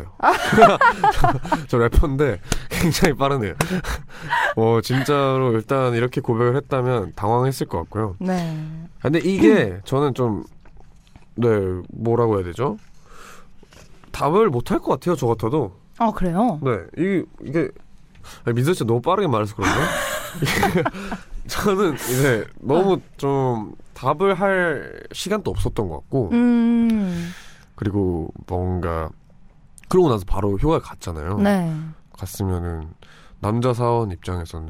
저, <laughs> 저 래퍼인데 굉장히 빠르네요. 어, 진짜로 일단 이렇게 고백을 했다면 당황했을 것 같고요. 네. 근데 이게 저는 좀, 네, 뭐라고 해야 되죠? 답을 못 할 것 같아요, 저 같아도. 아 그래요? 네, 이게, 이게, 민서 씨 너무 빠르게 말해서 그런가? <laughs> 저는 이제 너무 좀 답을 할 시간도 없었던 것 같고, 음. 그리고 뭔가, 그러고 나서 바로 휴가 갔잖아요. 네. 갔으면은, 남자 사원 입장에서는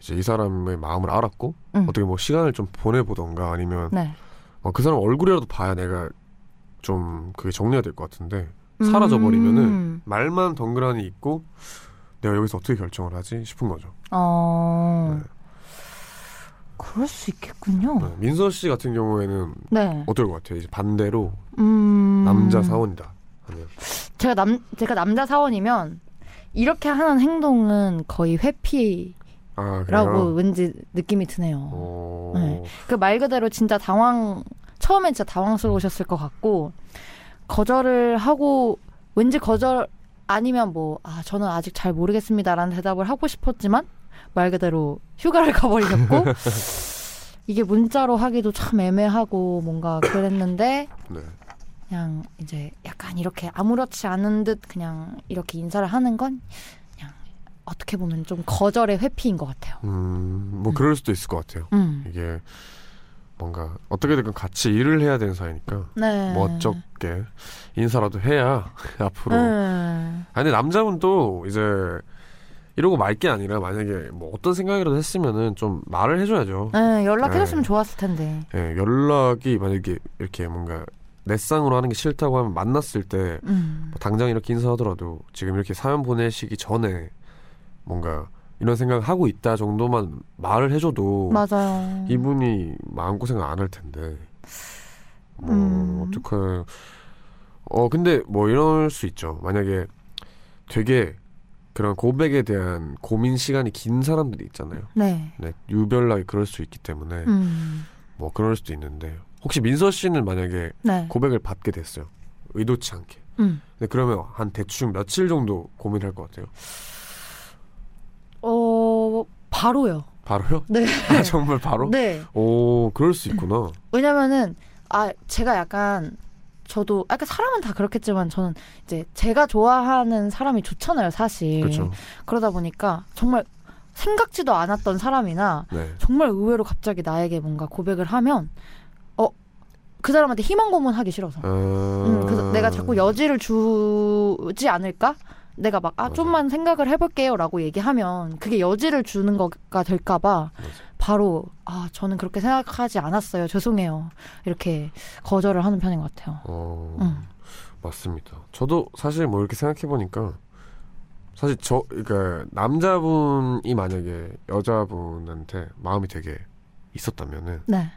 이제 이 사람의 마음을 알았고, 음. 어떻게 뭐 시간을 좀 보내보던가 아니면 네. 어, 그 사람 얼굴이라도 봐야 내가 좀 그게 정리가 될 것 같은데 사라져 버리면은 음. 말만 덩그러니 있고 내가 여기서 어떻게 결정을 하지 싶은 거죠. 어. 네. 그럴 수 있겠군요. 네, 민서 씨 같은 경우에는 네. 어떨 것 같아요? 이제 반대로 음. 남자 사원이다. 하면 제가 남 제가 남자 사원이면 이렇게 하는 행동은 거의 회피 라고 아 그래요? 왠지 느낌이 드네요. 어... 네. 그말 그대로 진짜 당황 처음엔 진짜 당황스러우셨을 것 같고 거절을 하고 왠지 거절 아니면 뭐 아 저는 아직 잘 모르겠습니다라는 대답을 하고 싶었지만 말 그대로 휴가를 <laughs> 가버리셨고 <laughs> 이게 문자로 하기도 참 애매하고 뭔가 그랬는데 <laughs> 네. 그냥 이제 약간 이렇게 아무렇지 않은 듯 그냥 이렇게 인사를 하는 건 그냥 어떻게 보면 좀 거절의 회피인 것 같아요. 음, 뭐 그럴 수도 있을 것 같아요. 음. 이게 뭔가 어떻게든 같이 일을 해야 되는 사이니까 네. 뭐 어쩌게 인사라도 해야 <laughs> 앞으로 네. 아니 남자분도 이제 이러고 말 게 아니라 만약에 뭐 어떤 생각이라도 했으면은 좀 말을 해줘야죠. 네, 연락해줬으면 네. 좋았을 텐데. 예, 연락이 만약에 이렇게 뭔가 내쌍으로 하는 게 싫다고 하면 만났을 때 음. 뭐 당장 이렇게 인사하더라도 지금 이렇게 사연 보내시기 전에 뭔가 이런 생각을 하고 있다 정도만 말을 해줘도 맞아요. 이분이 마음 고생 안 할 텐데 뭐 음. 어떡해 어 근데 뭐 이럴 수 있죠 만약에 되게 그런 고백에 대한 고민 시간이 긴 사람들이 있잖아요 네. 네 유별나게 그럴 수 있기 때문에 음. 뭐 그럴 수도 있는데 혹시 민서 씨는 만약에 네. 고백을 받게 됐어요 의도치 않게 음. 근데 그러면 한 대충 며칠 정도 고민할 것 같아요 어, 바로요. 바로요? 네. 아 정말 바로? 네. 오 그럴 수 있구나 왜냐면은, 아, 제가 약간, 저도, 아까 사람은 다 그렇겠지만, 저는 이제 제가 좋아하는 사람이 좋잖아요, 사실. 그렇죠 그러다 보니까, 정말 생각지도 않았던 사람이나, 네 정말 의외로 갑자기 나에게 뭔가 고백을 하면, 어, 그 사람한테 희망 고문하기 싫어서. 아... 음, 그래서 내가 자꾸 여지를 주지 않을까? 내가 막, 아. 좀만 생각을 해볼게요. 라고 얘기하면, 그게 여지를 주는 거가 될까봐. 바로, 아, 저는 그렇게 생각하지 않았어요. 죄송해요. 이렇게 거절을 하는 편인 것 같아요. 어, 음. 맞습니다. 저도 사실 뭐 이렇게 생각해 보니까 사실 저 그러니까 남자분이 만약에 여자분한테 마음이 되게 있었다면은 네.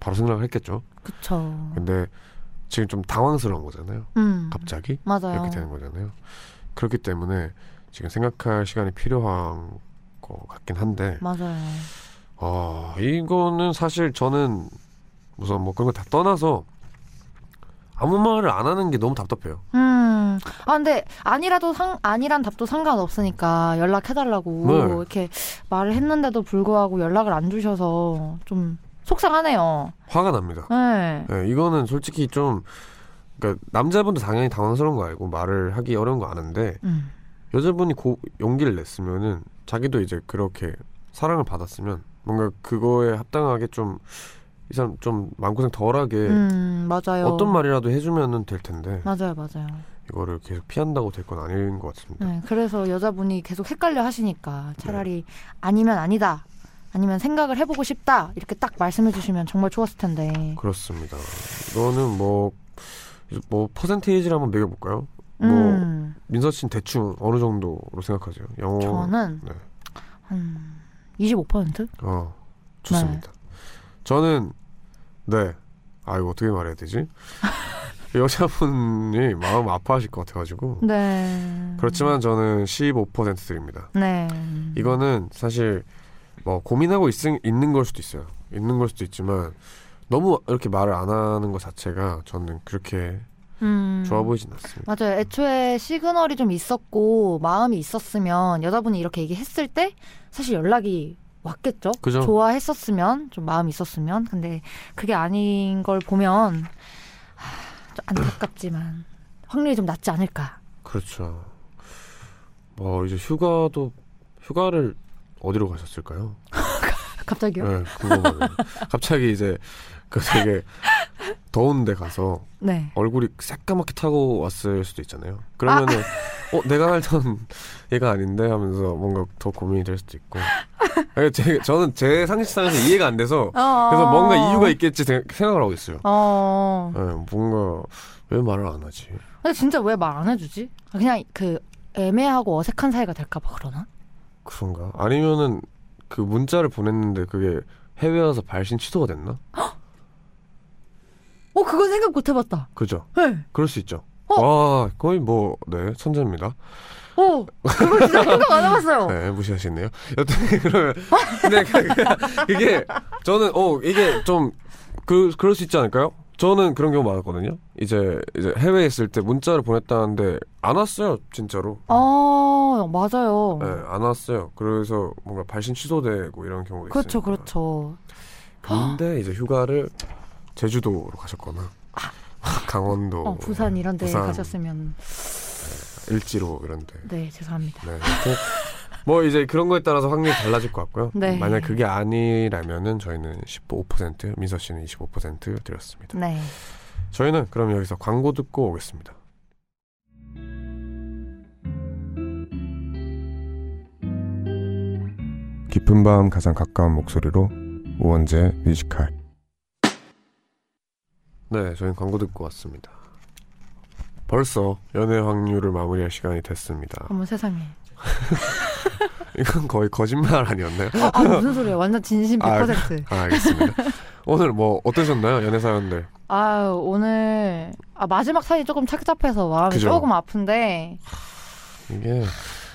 바로 생각을 했겠죠. 그쵸. 근데 지금 좀 당황스러운 거잖아요. 음. 갑자기 맞아요. 이렇게 되는 거잖아요. 그렇기 때문에 지금 생각할 시간이 필요한 것 같긴 한데 맞아요. 아 이거는 사실 저는 우선 뭐 그런 거 다 떠나서 아무 말을 안 하는 게 너무 답답해요. 음. 아, 근데, 아니라도 상, 아니란 답도 상관없으니까 연락해달라고 네. 이렇게 말을 했는데도 불구하고 연락을 안 주셔서 좀 속상하네요. 화가 납니다. 네. 네, 이거는 솔직히 좀 그러니까 남자분도 당연히 당황스러운 거 알고 말을 하기 어려운 거 아는데 음. 여자분이 고, 용기를 냈으면은 자기도 이제 그렇게 사랑을 받았으면 뭔가 그거에 합당하게 좀 이 사람 좀 마음고생 덜하게 음, 맞아요. 어떤 말이라도 해주면은 될 텐데 맞아요, 맞아요. 이거를 계속 피한다고 될 건 아닌 것 같습니다. 네, 그래서 여자분이 계속 헷갈려 하시니까 차라리 아니면 아니다. 아니면 생각을 해보고 싶다. 이렇게 딱 말씀해 주시면 정말 좋았을 텐데. 그렇습니다. 이거는 뭐, 뭐 퍼센테이지를 한번 매겨볼까요? 뭐 음, 민서 씨는 대충 어느 정도로 생각하세요? 영어 저는 네. 한 25%? 어 좋습니다. 저는 네. 아 이거 어떻게 말해야 되지? <laughs> 여자분이 마음 아파하실 것 같아가지고 네. 그렇지만 저는 15% 드립니다. 네. 이거는 사실 뭐 고민하고 있, 있는 걸 수도 있어요. 있는 걸 수도 있지만 너무 이렇게 말을 안 하는 것 자체가 저는 그렇게 음. 좋아 보이진 않습니다. 맞아요. 애초에 시그널이 좀 있었고 마음이 있었으면 여자분이 이렇게 얘기했을 때 사실 연락이 왔겠죠. 그죠? 좋아했었으면 좀 마음 이 있었으면 근데 그게 아닌 걸 보면 하, 좀 안타깝지만 확률이 좀 낮지 않을까. 그렇죠. 뭐 이제 휴가도 휴가를 어디로 가셨을까요? <laughs> 갑자기요? 네, 궁금하네요. 갑자기 이제 그 되게 더운데 가서 네. 얼굴이 새까맣게 타고 왔을 수도 있잖아요. 그러면은 어 내가 알던 얘가 아닌데 하면서 뭔가 더 고민이 될 수도 있고. 아니, 제, 저는 제 상식상에서 이해가 안 돼서 그래서 뭔가 이유가 있겠지 생- 생각을 하고 있어요. 어. 네, 뭔가 왜 말을 안 하지? 근데 진짜 왜 말 안 해주지? 그냥 그 애매하고 어색한 사이가 될까봐 그러나? 그런가? 아니면은 그 문자를 보냈는데 그게 해외 와서 발신 취소가 됐나? 어, 그건 생각 못 해봤다. 그죠? 네. 그럴 수 있죠. 어? 와 거의 뭐 네 천재입니다. 어, 그거 진짜 생각 안 해봤어요. <laughs> 네 무시하시네요. 여튼 <laughs> 그러면 근데 그- 그- 그게 저는 어 이게 좀 그 그럴 수 있지 않을까요? 저는 그런 경우 많았거든요. 이제 이제 해외에 있을 때 문자를 보냈다는데 안 왔어요 진짜로. 아, 맞아요. 네, 안 왔어요. 그래서 뭔가 발신 취소되고 이런 경우가 그렇죠, 있으니까. 그렇죠. 근데 이제 휴가를 제주도로 가셨거나 강원도, 어, 부산 이런 데 부산. 가셨으면 일지로 이런 데. 네, 죄송합니다. 네. 뭐 이제 그런 거에 따라서 확률이 달라질 것 같고요. 네. 만약 그게 아니라면은 저희는 15%, 민서 씨는 25% 드렸습니다. 네. 저희는 그럼 여기서 광고 듣고 오겠습니다. 깊은 밤 가장 가까운 목소리로 우원재 뮤지컬. 네, 저희는 광고 듣고 왔습니다. 벌써 연애 확률을 마무리할 시간이 됐습니다. 어머 세상에. <laughs> 이건 거의 거짓말 아니었나요? 아, 아, 무슨 소리야? 완전 진심 아, 100%. 아, 알겠습니다. 오늘 뭐 어떠셨나요? 연애 사연들. 아, 오늘 아, 마지막 사연이 조금 착잡해서 마음이 그죠? 조금 아픈데 이게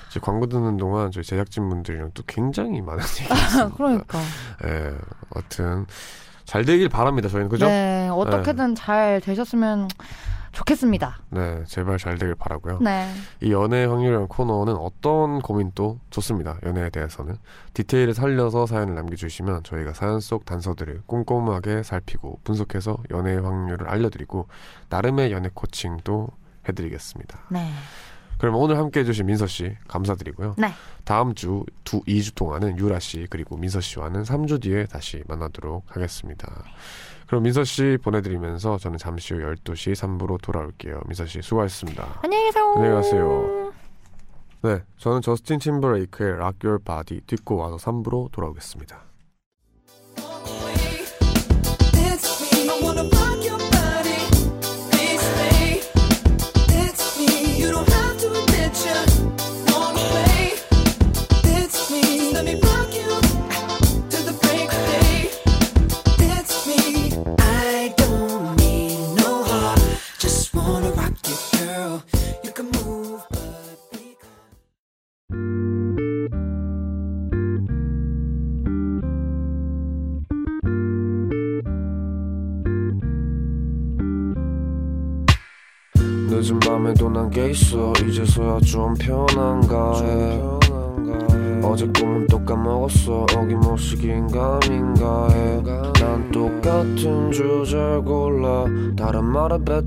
이제 광고 듣는 동안 저희 제작진 분들이랑 또 굉장히 많은 얘기가 있습니다. 그러니까. 예, 아무튼 잘 되길 바랍니다. 저희는 그죠? 네, 어떻게든 잘 되셨으면 좋겠습니다. 네, 제발 잘 되길 바라고요. 네. 이 연애 확률이라는 코너는 어떤 고민도 좋습니다. 연애에 대해서는 디테일을 살려서 사연을 남겨주시면 저희가 사연 속 단서들을 꼼꼼하게 살피고 분석해서 연애 확률을 알려드리고 나름의 연애 코칭도 해드리겠습니다. 네. 그럼 오늘 함께 해주신 민서 씨 감사드리고요. 네. 다음 주 두 2주 동안은 유라 씨 그리고 민서 씨와는 3주 뒤에 다시 만나도록 하겠습니다. 그럼 민서 씨 보내드리면서 저는 잠시 후 12시 3부로 돌아올게요. 민서 씨 수고하셨습니다. 안녕히 계세요. 안녕히 가세요. 네, 저는 저스틴 침버레이크의 Rock Your Body 듣고 와서 3부로 돌아오겠습니다.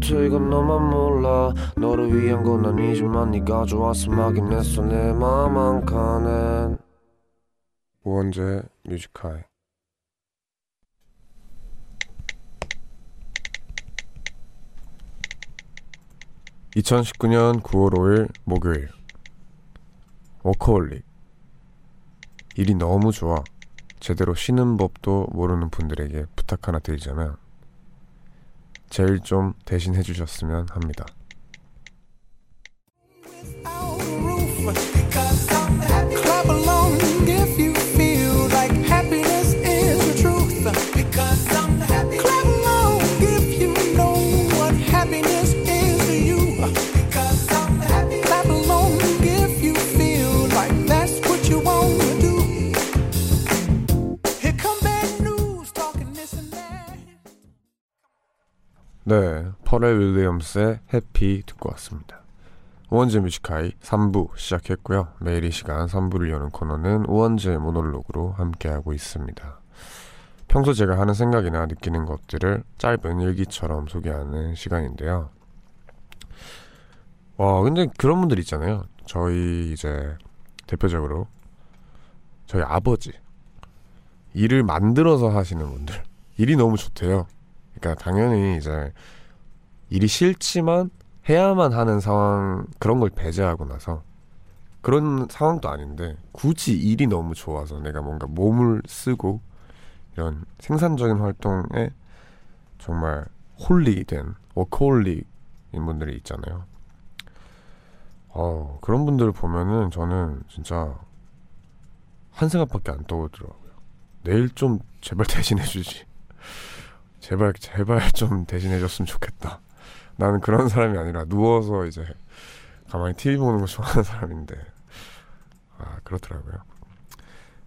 뱉어 이건 너만 몰라. 너를 위한 건 아니지만 네가 좋아서 막인 했어 내맘한 칸엔. 우원재 뮤지컬. 2019년 9월 5일 목요일. 워커홀릭. 일이 너무 좋아. 제대로 쉬는 법도 모르는 분들에게 부탁 하나 드리자면 제일 좀 대신 해 주셨으면 합니다. 네, 퍼렐 윌리엄스의 해피 듣고 왔습니다. 우원재 뮤지카이 3부 시작했고요. 매일 이 시간 3부를 여는 코너는 우원재 모놀로그로 함께하고 있습니다. 평소 제가 하는 생각이나 느끼는 것들을 짧은 일기처럼 소개하는 시간인데요. 와, 근데 그런 분들 있잖아요. 저희 이제 대표적으로 저희 아버지 일을 만들어서 하시는 분들 일이 너무 좋대요. 그러니까 당연히 이제 일이 싫지만 해야만 하는 상황 그런 걸 배제하고 나서 그런 상황도 아닌데 굳이 일이 너무 좋아서 내가 뭔가 몸을 쓰고 이런 생산적인 활동에 정말 홀릭된 워커홀릭인 분들이 있잖아요. 어, 그런 분들을 보면은 저는 진짜 한 생각밖에 안 떠오르더라고요. 내일 좀 제발 <laughs> 대신해 주지. 제발 제발 <laughs> 좀 대신해줬으면 좋겠다. 나는 그런 사람이 아니라 누워서 이제 가만히 TV 보는 거 좋아하는 사람인데 아 그렇더라고요.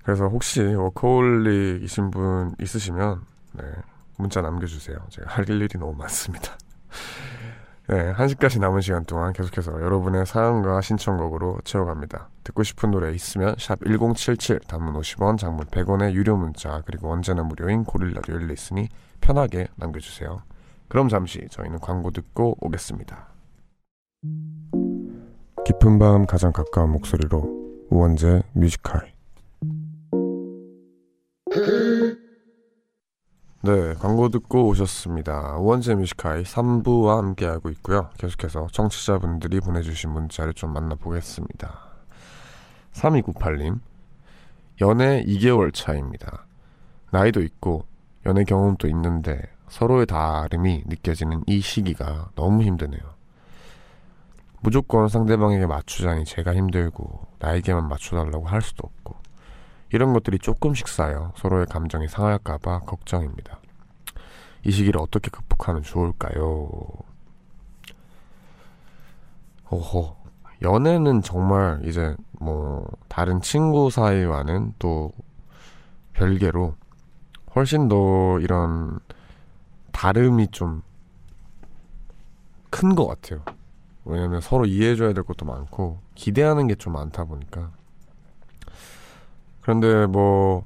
그래서 혹시 워커홀릭이신 분 있으시면 네, 문자 남겨주세요. 제가 할 일이 너무 많습니다. 네, 1시까지 남은 시간 동안 계속해서 여러분의 사연과 신청곡으로 채워갑니다. 듣고 싶은 노래 있으면 샵 1077 단문 50원 장문 100원의 유료 문자 그리고 언제나 무료인 고릴라도 열려있으니 편하게 남겨주세요. 그럼 잠시 저희는 광고 듣고 오겠습니다. 깊은 밤 가장 가까운 목소리로 우원재 뮤직하이 네, 광고 듣고 오셨습니다. 우원재 뮤직하이 3부와 함께하고 있고요. 계속해서 청취자분들이 보내주신 문자를 좀 만나보겠습니다. 3298님, 연애 2개월 차입니다. 나이도 있고 연애 경험도 있는데 서로의 다름이 느껴지는 이 시기가 너무 힘드네요. 무조건 상대방에게 맞추자니 제가 힘들고 나에게만 맞춰달라고 할 수도 없고 이런 것들이 조금씩 쌓여 서로의 감정이 상할까봐 걱정입니다. 이 시기를 어떻게 극복하면 좋을까요? 오호. 연애는 정말 이제 뭐 다른 친구 사이와는 또 별개로 훨씬 더 이런 다름이 좀 큰 것 같아요. 왜냐면 서로 이해해줘야 될 것도 많고 기대하는 게 좀 많다 보니까 그런데 뭐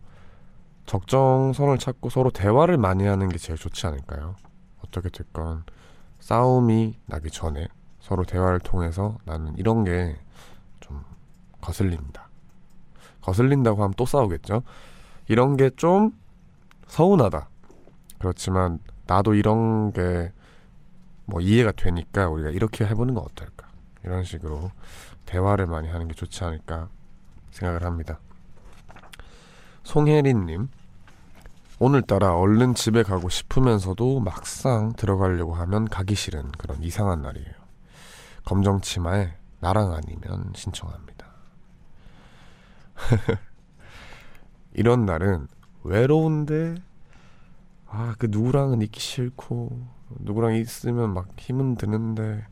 적정선을 찾고 서로 대화를 많이 하는 게 제일 좋지 않을까요? 어떻게 됐건 싸움이 나기 전에 서로 대화를 통해서 나는 이런 게 좀 거슬린다. 거슬린다고 하면 또 싸우겠죠? 이런 게 좀 서운하다. 그렇지만 나도 이런 게 뭐 이해가 되니까 우리가 이렇게 해보는 건 어떨까? 이런 식으로 대화를 많이 하는 게 좋지 않을까 생각을 합니다. 송혜린님, 오늘따라 얼른 집에 가고 싶으면서도 막상 들어가려고 하면 가기 싫은 그런 이상한 날이에요. 검정 치마에 나랑 아니면 신청합니다. <laughs> 이런 날은 외로운데 아 그 누구랑은 있기 싫고 누구랑 있으면 막 힘은 드는데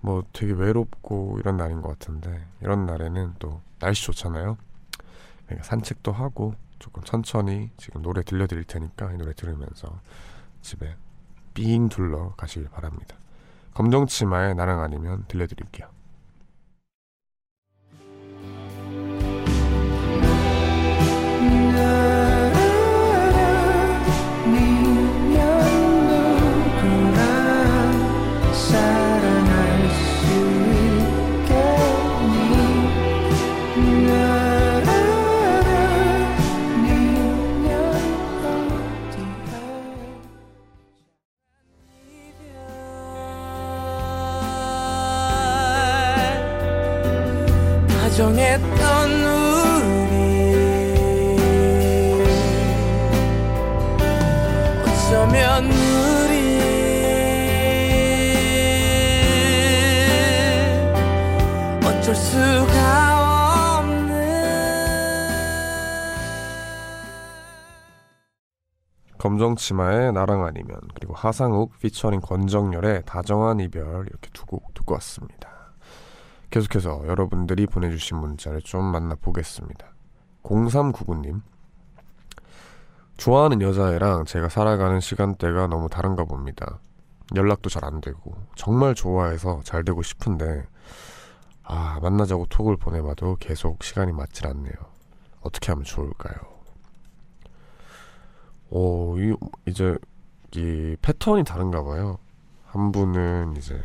뭐 되게 외롭고 이런 날인 것 같은데 이런 날에는 또 날씨 좋잖아요. 그러니까 산책도 하고 조금 천천히 지금 노래 들려드릴 테니까 이 노래 들으면서 집에 삥 둘러 가시길 바랍니다. 검정 치마에 나랑 아니면 들려드릴게요. 검정 치마의 나랑 아니면 그리고 하상욱 피처링 권정열의 다정한 이별 이렇게 두 곡 듣고 왔습니다. 계속해서 여러분들이 보내주신 문자를 좀 만나보겠습니다. 0399님 좋아하는 여자애랑 제가 살아가는 시간대가 너무 다른가 봅니다. 연락도 잘 안 되고 정말 좋아해서 잘 되고 싶은데 아 만나자고 톡을 보내봐도 계속 시간이 맞질 않네요. 어떻게 하면 좋을까요? 오, 이, 이제, 이 패턴이 다른가 봐요. 한 분은 이제,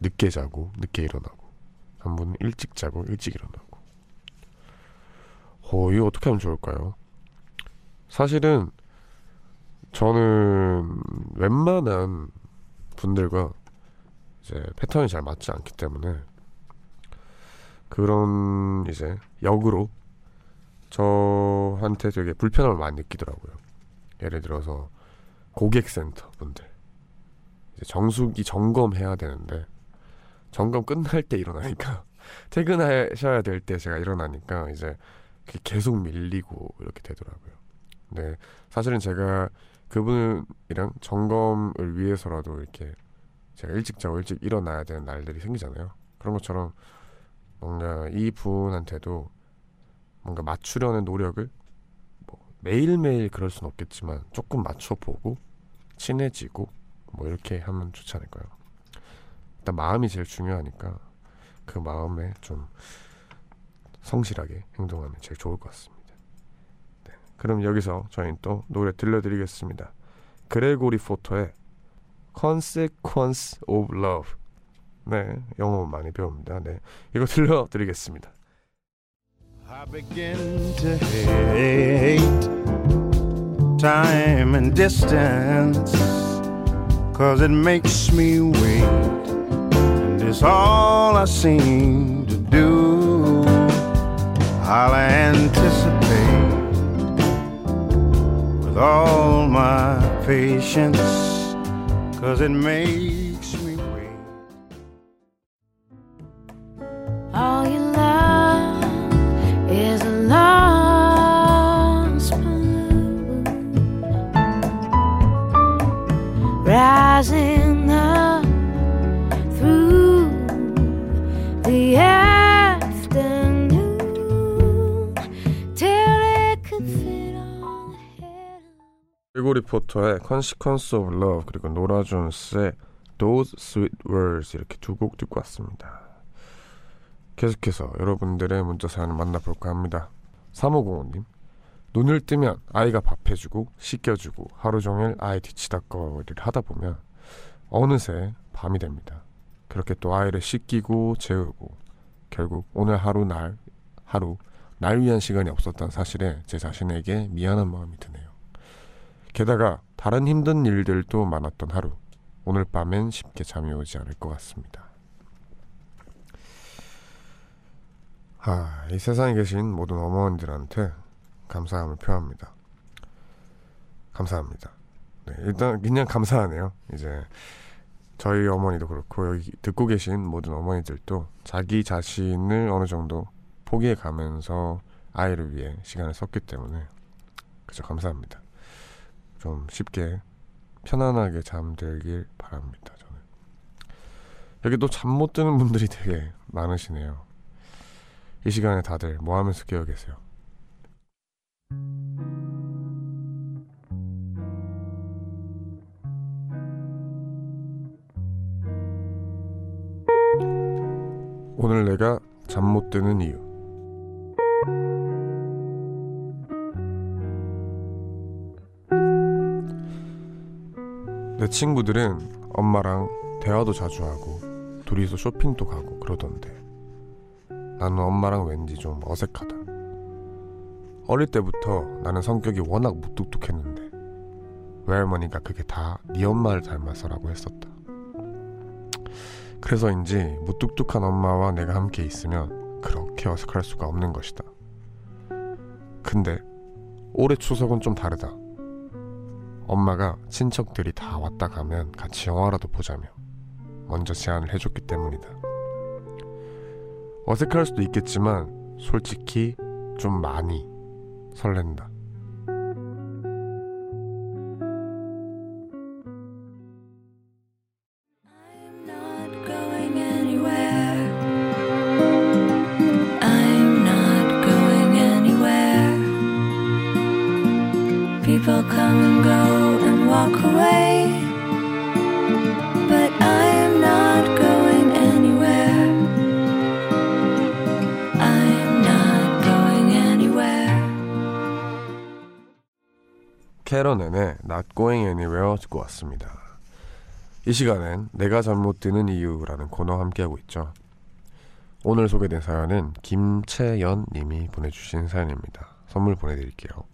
늦게 자고, 늦게 일어나고, 한 분은 일찍 자고, 일찍 일어나고. 오, 이거 어떻게 하면 좋을까요? 사실은, 저는 웬만한 분들과 이제 패턴이 잘 맞지 않기 때문에, 그런 이제, 역으로, 저한테 되게 불편함을 많이 느끼더라고요. 예를 들어서 고객센터 분들 이제 정수기 점검해야 되는데 점검 끝날 때 일어나니까 <laughs> 퇴근하셔야 될 때 제가 일어나니까 이제 계속 밀리고 이렇게 되더라고요. 근데 사실은 제가 그분이랑 점검을 위해서라도 이렇게 제가 일찍 자고 일찍 일어나야 되는 날들이 생기잖아요. 그런 것처럼 뭔가 이 분한테도 뭔가 맞추려는 노력을 매일매일 그럴 순 없겠지만 조금 맞춰보고 친해지고 뭐 이렇게 하면 좋지 않을까요? 일단 마음이 제일 중요하니까 그 마음에 좀 성실하게 행동하면 제일 좋을 것 같습니다. 네, 그럼 여기서 저희는 또 노래 들려드리겠습니다. 그레고리 포터의 Consequence of Love 네, 영어 많이 배웁니다. 네, 이거 <laughs> 들려드리겠습니다. I begin to hate time and distance Cause it makes me wait And it's all I seem to do. I'll anticipate With all my patience Cause it makes me wait. All you rising up through the afternoon till it could fit on head. 그리고 리포터의 Consequence of Love 그리고 노라 존스의 Those Sweet Words 이렇게 두 곡 듣고 왔습니다. 계속해서 여러분들의 문자 사연을 만나볼까 합니다. 3505님 눈을 뜨면 아이가 밥 해주고 씻겨주고 하루 종일 아이 뒤치다꺼리를 하다 보면 어느새 밤이 됩니다. 그렇게 또 아이를 씻기고 재우고 결국 오늘 하루 날 하루 날 위한 시간이 없었던 사실에 제 자신에게 미안한 마음이 드네요. 게다가 다른 힘든 일들도 많았던 하루. 오늘 밤엔 쉽게 잠이 오지 않을 것 같습니다. 아, 이 세상에 계신 모든 어머니들한테 감사함을 표합니다. 감사합니다. 네, 일단 그냥 감사하네요. 이제 저희 어머니도 그렇고 여기 듣고 계신 모든 어머니들도 자기 자신을 어느 정도 포기해 가면서 아이를 위해 시간을 썼기 때문에 그저 감사합니다. 좀 쉽게 편안하게 잠들길 바랍니다. 저는 여기 또 잠 못 드는 분들이 되게 많으시네요. 이 시간에 다들 뭐 하면서 깨어 계세요? 오늘 내가 잠 못 드는 이유 내 친구들은 엄마랑 대화도 자주 하고 둘이서 쇼핑도 가고 그러던데 나는 엄마랑 왠지 좀 어색하다. 어릴 때부터 나는 성격이 워낙 무뚝뚝했는데 외할머니가 그게 다 네 엄마를 닮아서라고 했었다. 그래서인지 무뚝뚝한 엄마와 내가 함께 있으면 그렇게 어색할 수가 없는 것이다. 근데 올해 추석은 좀 다르다. 엄마가 친척들이 다 왔다 가면 같이 영화라도 보자며 먼저 제안을 해줬기 때문이다. 어색할 수도 있겠지만 솔직히 좀 많이 설렌다. 왔습니다. 이 시간엔 내가 잠못 드는 이유라는 코너 함께하고 있죠. 오늘 소개된 사연은 김채연 님이 보내주신 사연입니다. 선물 보내드릴게요.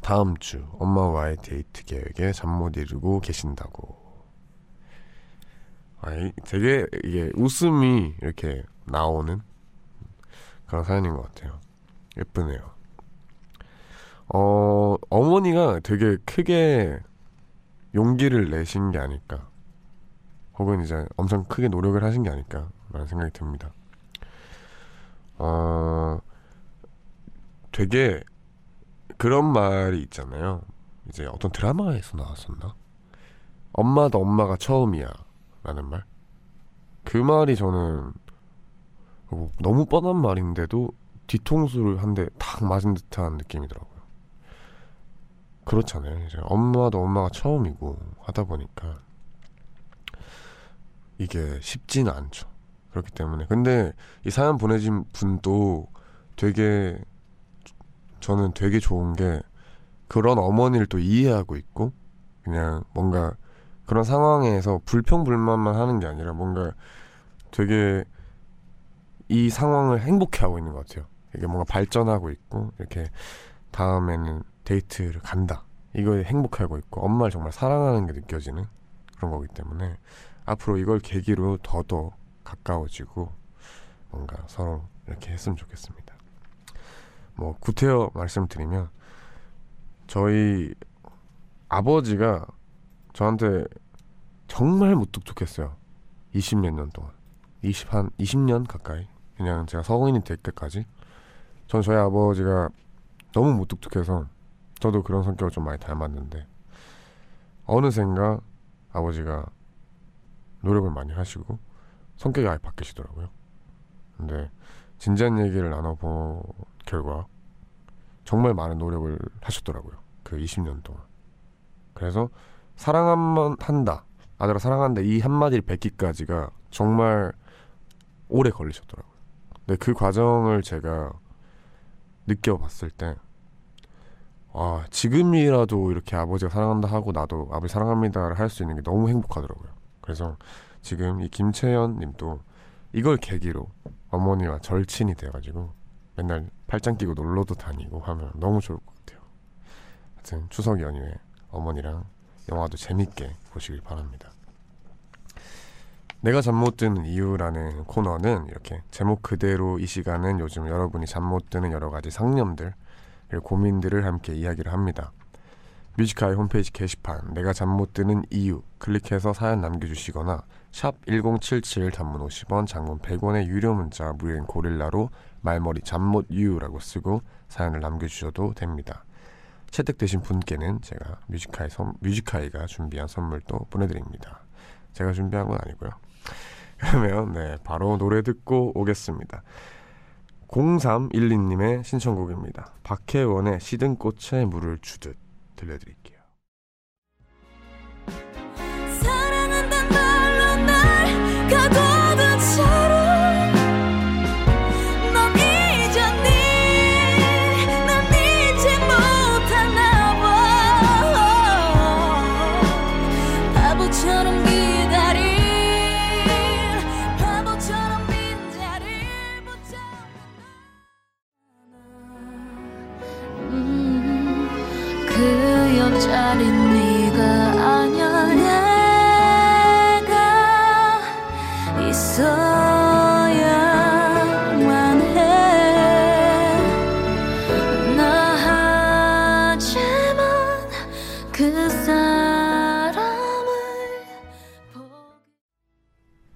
다음 주 엄마와의 데이트 계획에 잠 못 이루고 계신다고. 아이, 되게 이게 웃음이 이렇게 나오는 그런 사연인 것 같아요. 예쁘네요. 어, 어머니가 되게 크게 용기를 내신 게 아닐까. 혹은 이제 엄청 크게 노력을 하신 게 아닐까. 라는 생각이 듭니다. 어, 되게 그런 말이 있잖아요. 이제 어떤 드라마에서 나왔었나? 엄마도 엄마가 처음이야. 라는 말. 그 말이 저는 어, 너무 뻔한 말인데도 뒤통수를 한 대 탁 맞은 듯한 느낌이더라고요. 그렇잖아요. 이제 엄마도 엄마가 처음이고 하다 보니까 이게 쉽지는 않죠. 그렇기 때문에 근데 이 사연 보내신 분도 되게 저는 되게 좋은 게 그런 어머니를 또 이해하고 있고 그냥 뭔가 그런 상황에서 불평불만만 하는 게 아니라 뭔가 되게 이 상황을 행복해하고 있는 것 같아요. 이게 뭔가 발전하고 있고 이렇게 다음에는 데이트를 간다. 이거에 행복하고 있고 엄마를 정말 사랑하는 게 느껴지는 그런 거기 때문에 앞으로 이걸 계기로 더더 가까워지고 뭔가 서로 이렇게 했으면 좋겠습니다. 뭐 구태여 말씀드리면 저희 아버지가 저한테 정말 무뚝뚝했어요. 20몇 년 동안. 20, 한 20년 가까이. 그냥 제가 성인이 될 때까지. 전 저희 아버지가 너무 무뚝뚝해서 저도 그런 성격을 좀 많이 닮았는데 어느샌가 아버지가 노력을 많이 하시고 성격이 아예 바뀌시더라고요. 근데 진지한 얘기를 나눠본 결과 정말 많은 노력을 하셨더라고요. 그 20년 동안. 그래서 사랑한만 한다. 아들아 사랑한다. 이 한마디를 뱉기까지가 정말 오래 걸리셨더라고요. 근데 그 과정을 제가 느껴봤을 때 아, 지금이라도 이렇게 아버지가 사랑한다 하고 나도 아버지 사랑합니다를 할 수 있는 게 너무 행복하더라고요. 그래서 지금 이 김채연 님도 이걸 계기로 어머니와 절친이 돼가지고 맨날 팔짱 끼고 놀러도 다니고 하면 너무 좋을 것 같아요. 하여튼 추석 연휴에 어머니랑 영화도 재밌게 보시길 바랍니다. 내가 잠 못 드는 이유라는 코너는 이렇게 제목 그대로 이 시간은 요즘 여러분이 잠 못 드는 여러 가지 상념들 고 고민들을 함께 이야기를 합니다. 뮤직하이 홈페이지 게시판 내가 잠 못 드는 이유 클릭해서 사연 남겨주시거나 샵 1077 단문 50원 장문 100원의 유료 문자 무료인 고릴라로 말머리 잠 못 유라고 쓰고 사연을 남겨주셔도 됩니다. 채택되신 분께는 제가 뮤지카이 선, 뮤지카이가 준비한 선물도 보내드립니다. 제가 준비한 건 아니고요. 그러면 네 바로 노래 듣고 오겠습니다. 0312님의 신청곡입니다. 박혜원의 시든 꽃에 물을 주듯 들려드릴게요.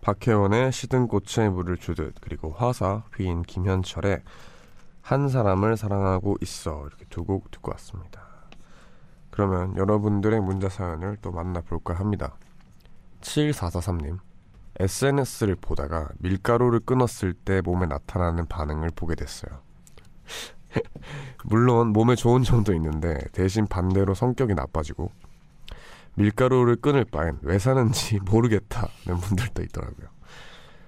박혜원의 시든 꽃에 물을 주듯 그리고 화사 휘인 김현철의 한 사람을 사랑하고 있어 이렇게 두 곡 듣고 왔습니다. 그러면 여러분들의 문자 사연을 또 만나볼까 합니다. 7443님 SNS를 보다가 밀가루를 끊었을 때 몸에 나타나는 반응을 보게 됐어요. <laughs> 물론 몸에 좋은 점도 있는데 대신 반대로 성격이 나빠지고 밀가루를 끊을 바엔 왜 사는지 <laughs> 모르겠다는 분들도 있더라고요.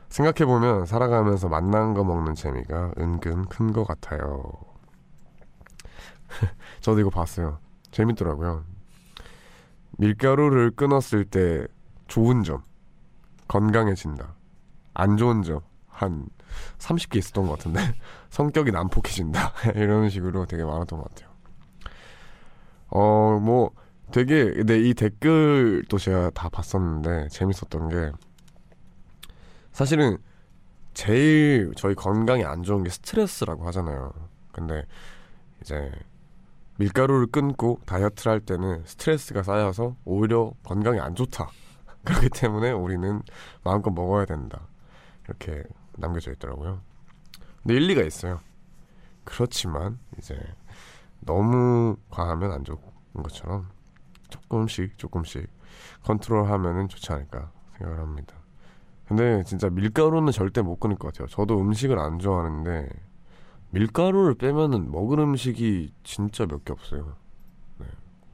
생각해보면 살아가면서 맛난 거 먹는 재미가 은근 큰 것 같아요. <laughs> 저도 이거 봤어요. 재밌더라고요. 밀가루를 끊었을 때 좋은 점, 건강해진다. 안 좋은 점, 한 30개 있었던 것 같은데. <laughs> 성격이 난폭해진다. 이런 식으로 되게 많았던 것 같아요. 어, 뭐, 되게, 근데 이 댓글도 제가 다 봤었는데, 재밌었던 게, 사실은 제일 저희 건강에 안 좋은 게 스트레스라고 하잖아요. 근데 이제 밀가루를 끊고 다이어트를 할 때는 스트레스가 쌓여서 오히려 건강에 안 좋다. <laughs> 그렇기 때문에 우리는 마음껏 먹어야 된다. 이렇게 남겨져 있더라고요. 근데 일리가 있어요. 그렇지만 이제 너무 과하면 안 좋은 것처럼 조금씩 조금씩 컨트롤하면은 좋지 않을까 생각을 합니다. 근데 진짜 밀가루는 절대 못 끊을 것 같아요. 저도 음식을 안 좋아하는데 밀가루를 빼면은 먹을 음식이 진짜 몇 개 없어요. 네,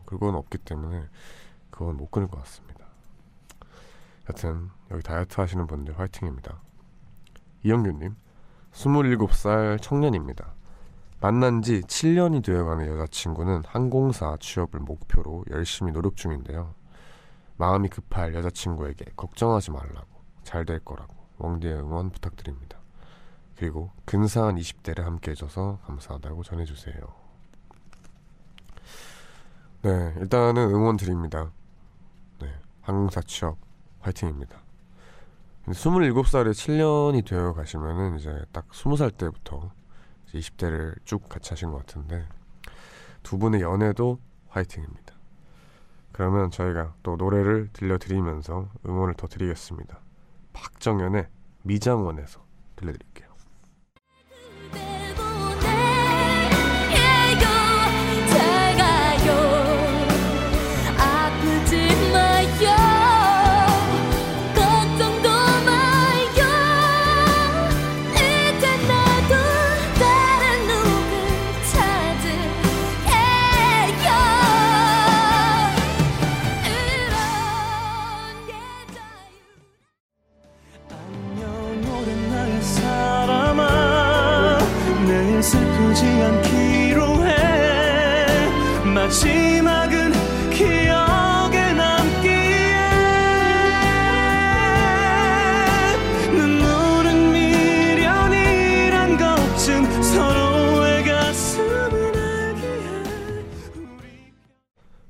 그건 없기 때문에 그건 못 끊을 것 같습니다. 여튼 여기 다이어트 하시는 분들 화이팅입니다. 이영규님, 27살 청년입니다. 만난 지 7년이 되어가는 여자친구는 항공사 취업을 목표로 열심히 노력 중인데요. 마음이 급할 여자친구에게 걱정하지 말라고 잘 될 거라고 웡디의 응원 부탁드립니다. 그리고 근사한 20대를 함께 해줘서 감사하다고 전해주세요. 네, 일단은 응원 드립니다. 네, 항공사 취업 화이팅입니다. 27살에 7년이 되어 가시면은 이제 딱 20살 때부터 20대를 쭉 같이 하신 것 같은데 두 분의 연애도 화이팅입니다. 그러면 저희가 또 노래를 들려드리면서 응원을 더 드리겠습니다. 박정현의 미장원에서 들려드릴게요.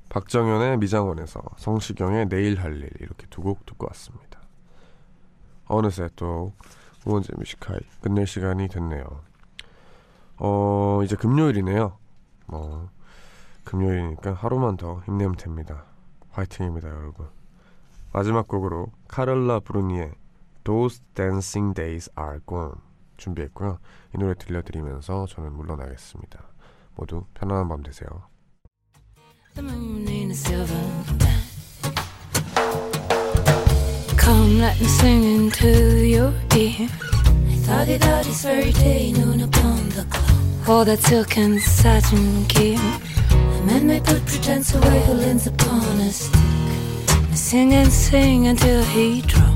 박정현의 미장원에서 성시경의 내일 할 일 이렇게 두 곡 듣고 왔습니다. 어느새 또 우원재 뮤지카이 끝낼 시간이 됐네요. 어 이제 금요일이네요. 뭐 금요일이니까 하루만 더 힘내면 됩니다. 화이팅입니다, 여러분. 마지막 곡으로 카를라 브루니의 Those Dancing Days Are Gone 준비했고요. 이 노래 들려드리면서 저는 물러나겠습니다. 모두 편안한 밤 되세요. The moon in a silver Come, let me sing into your ear. I thought it out this very day, noon upon the clock. All that silk and satin gear. A man may put pretense away who leans upon a stick. I sing and sing until he drop. Whether to make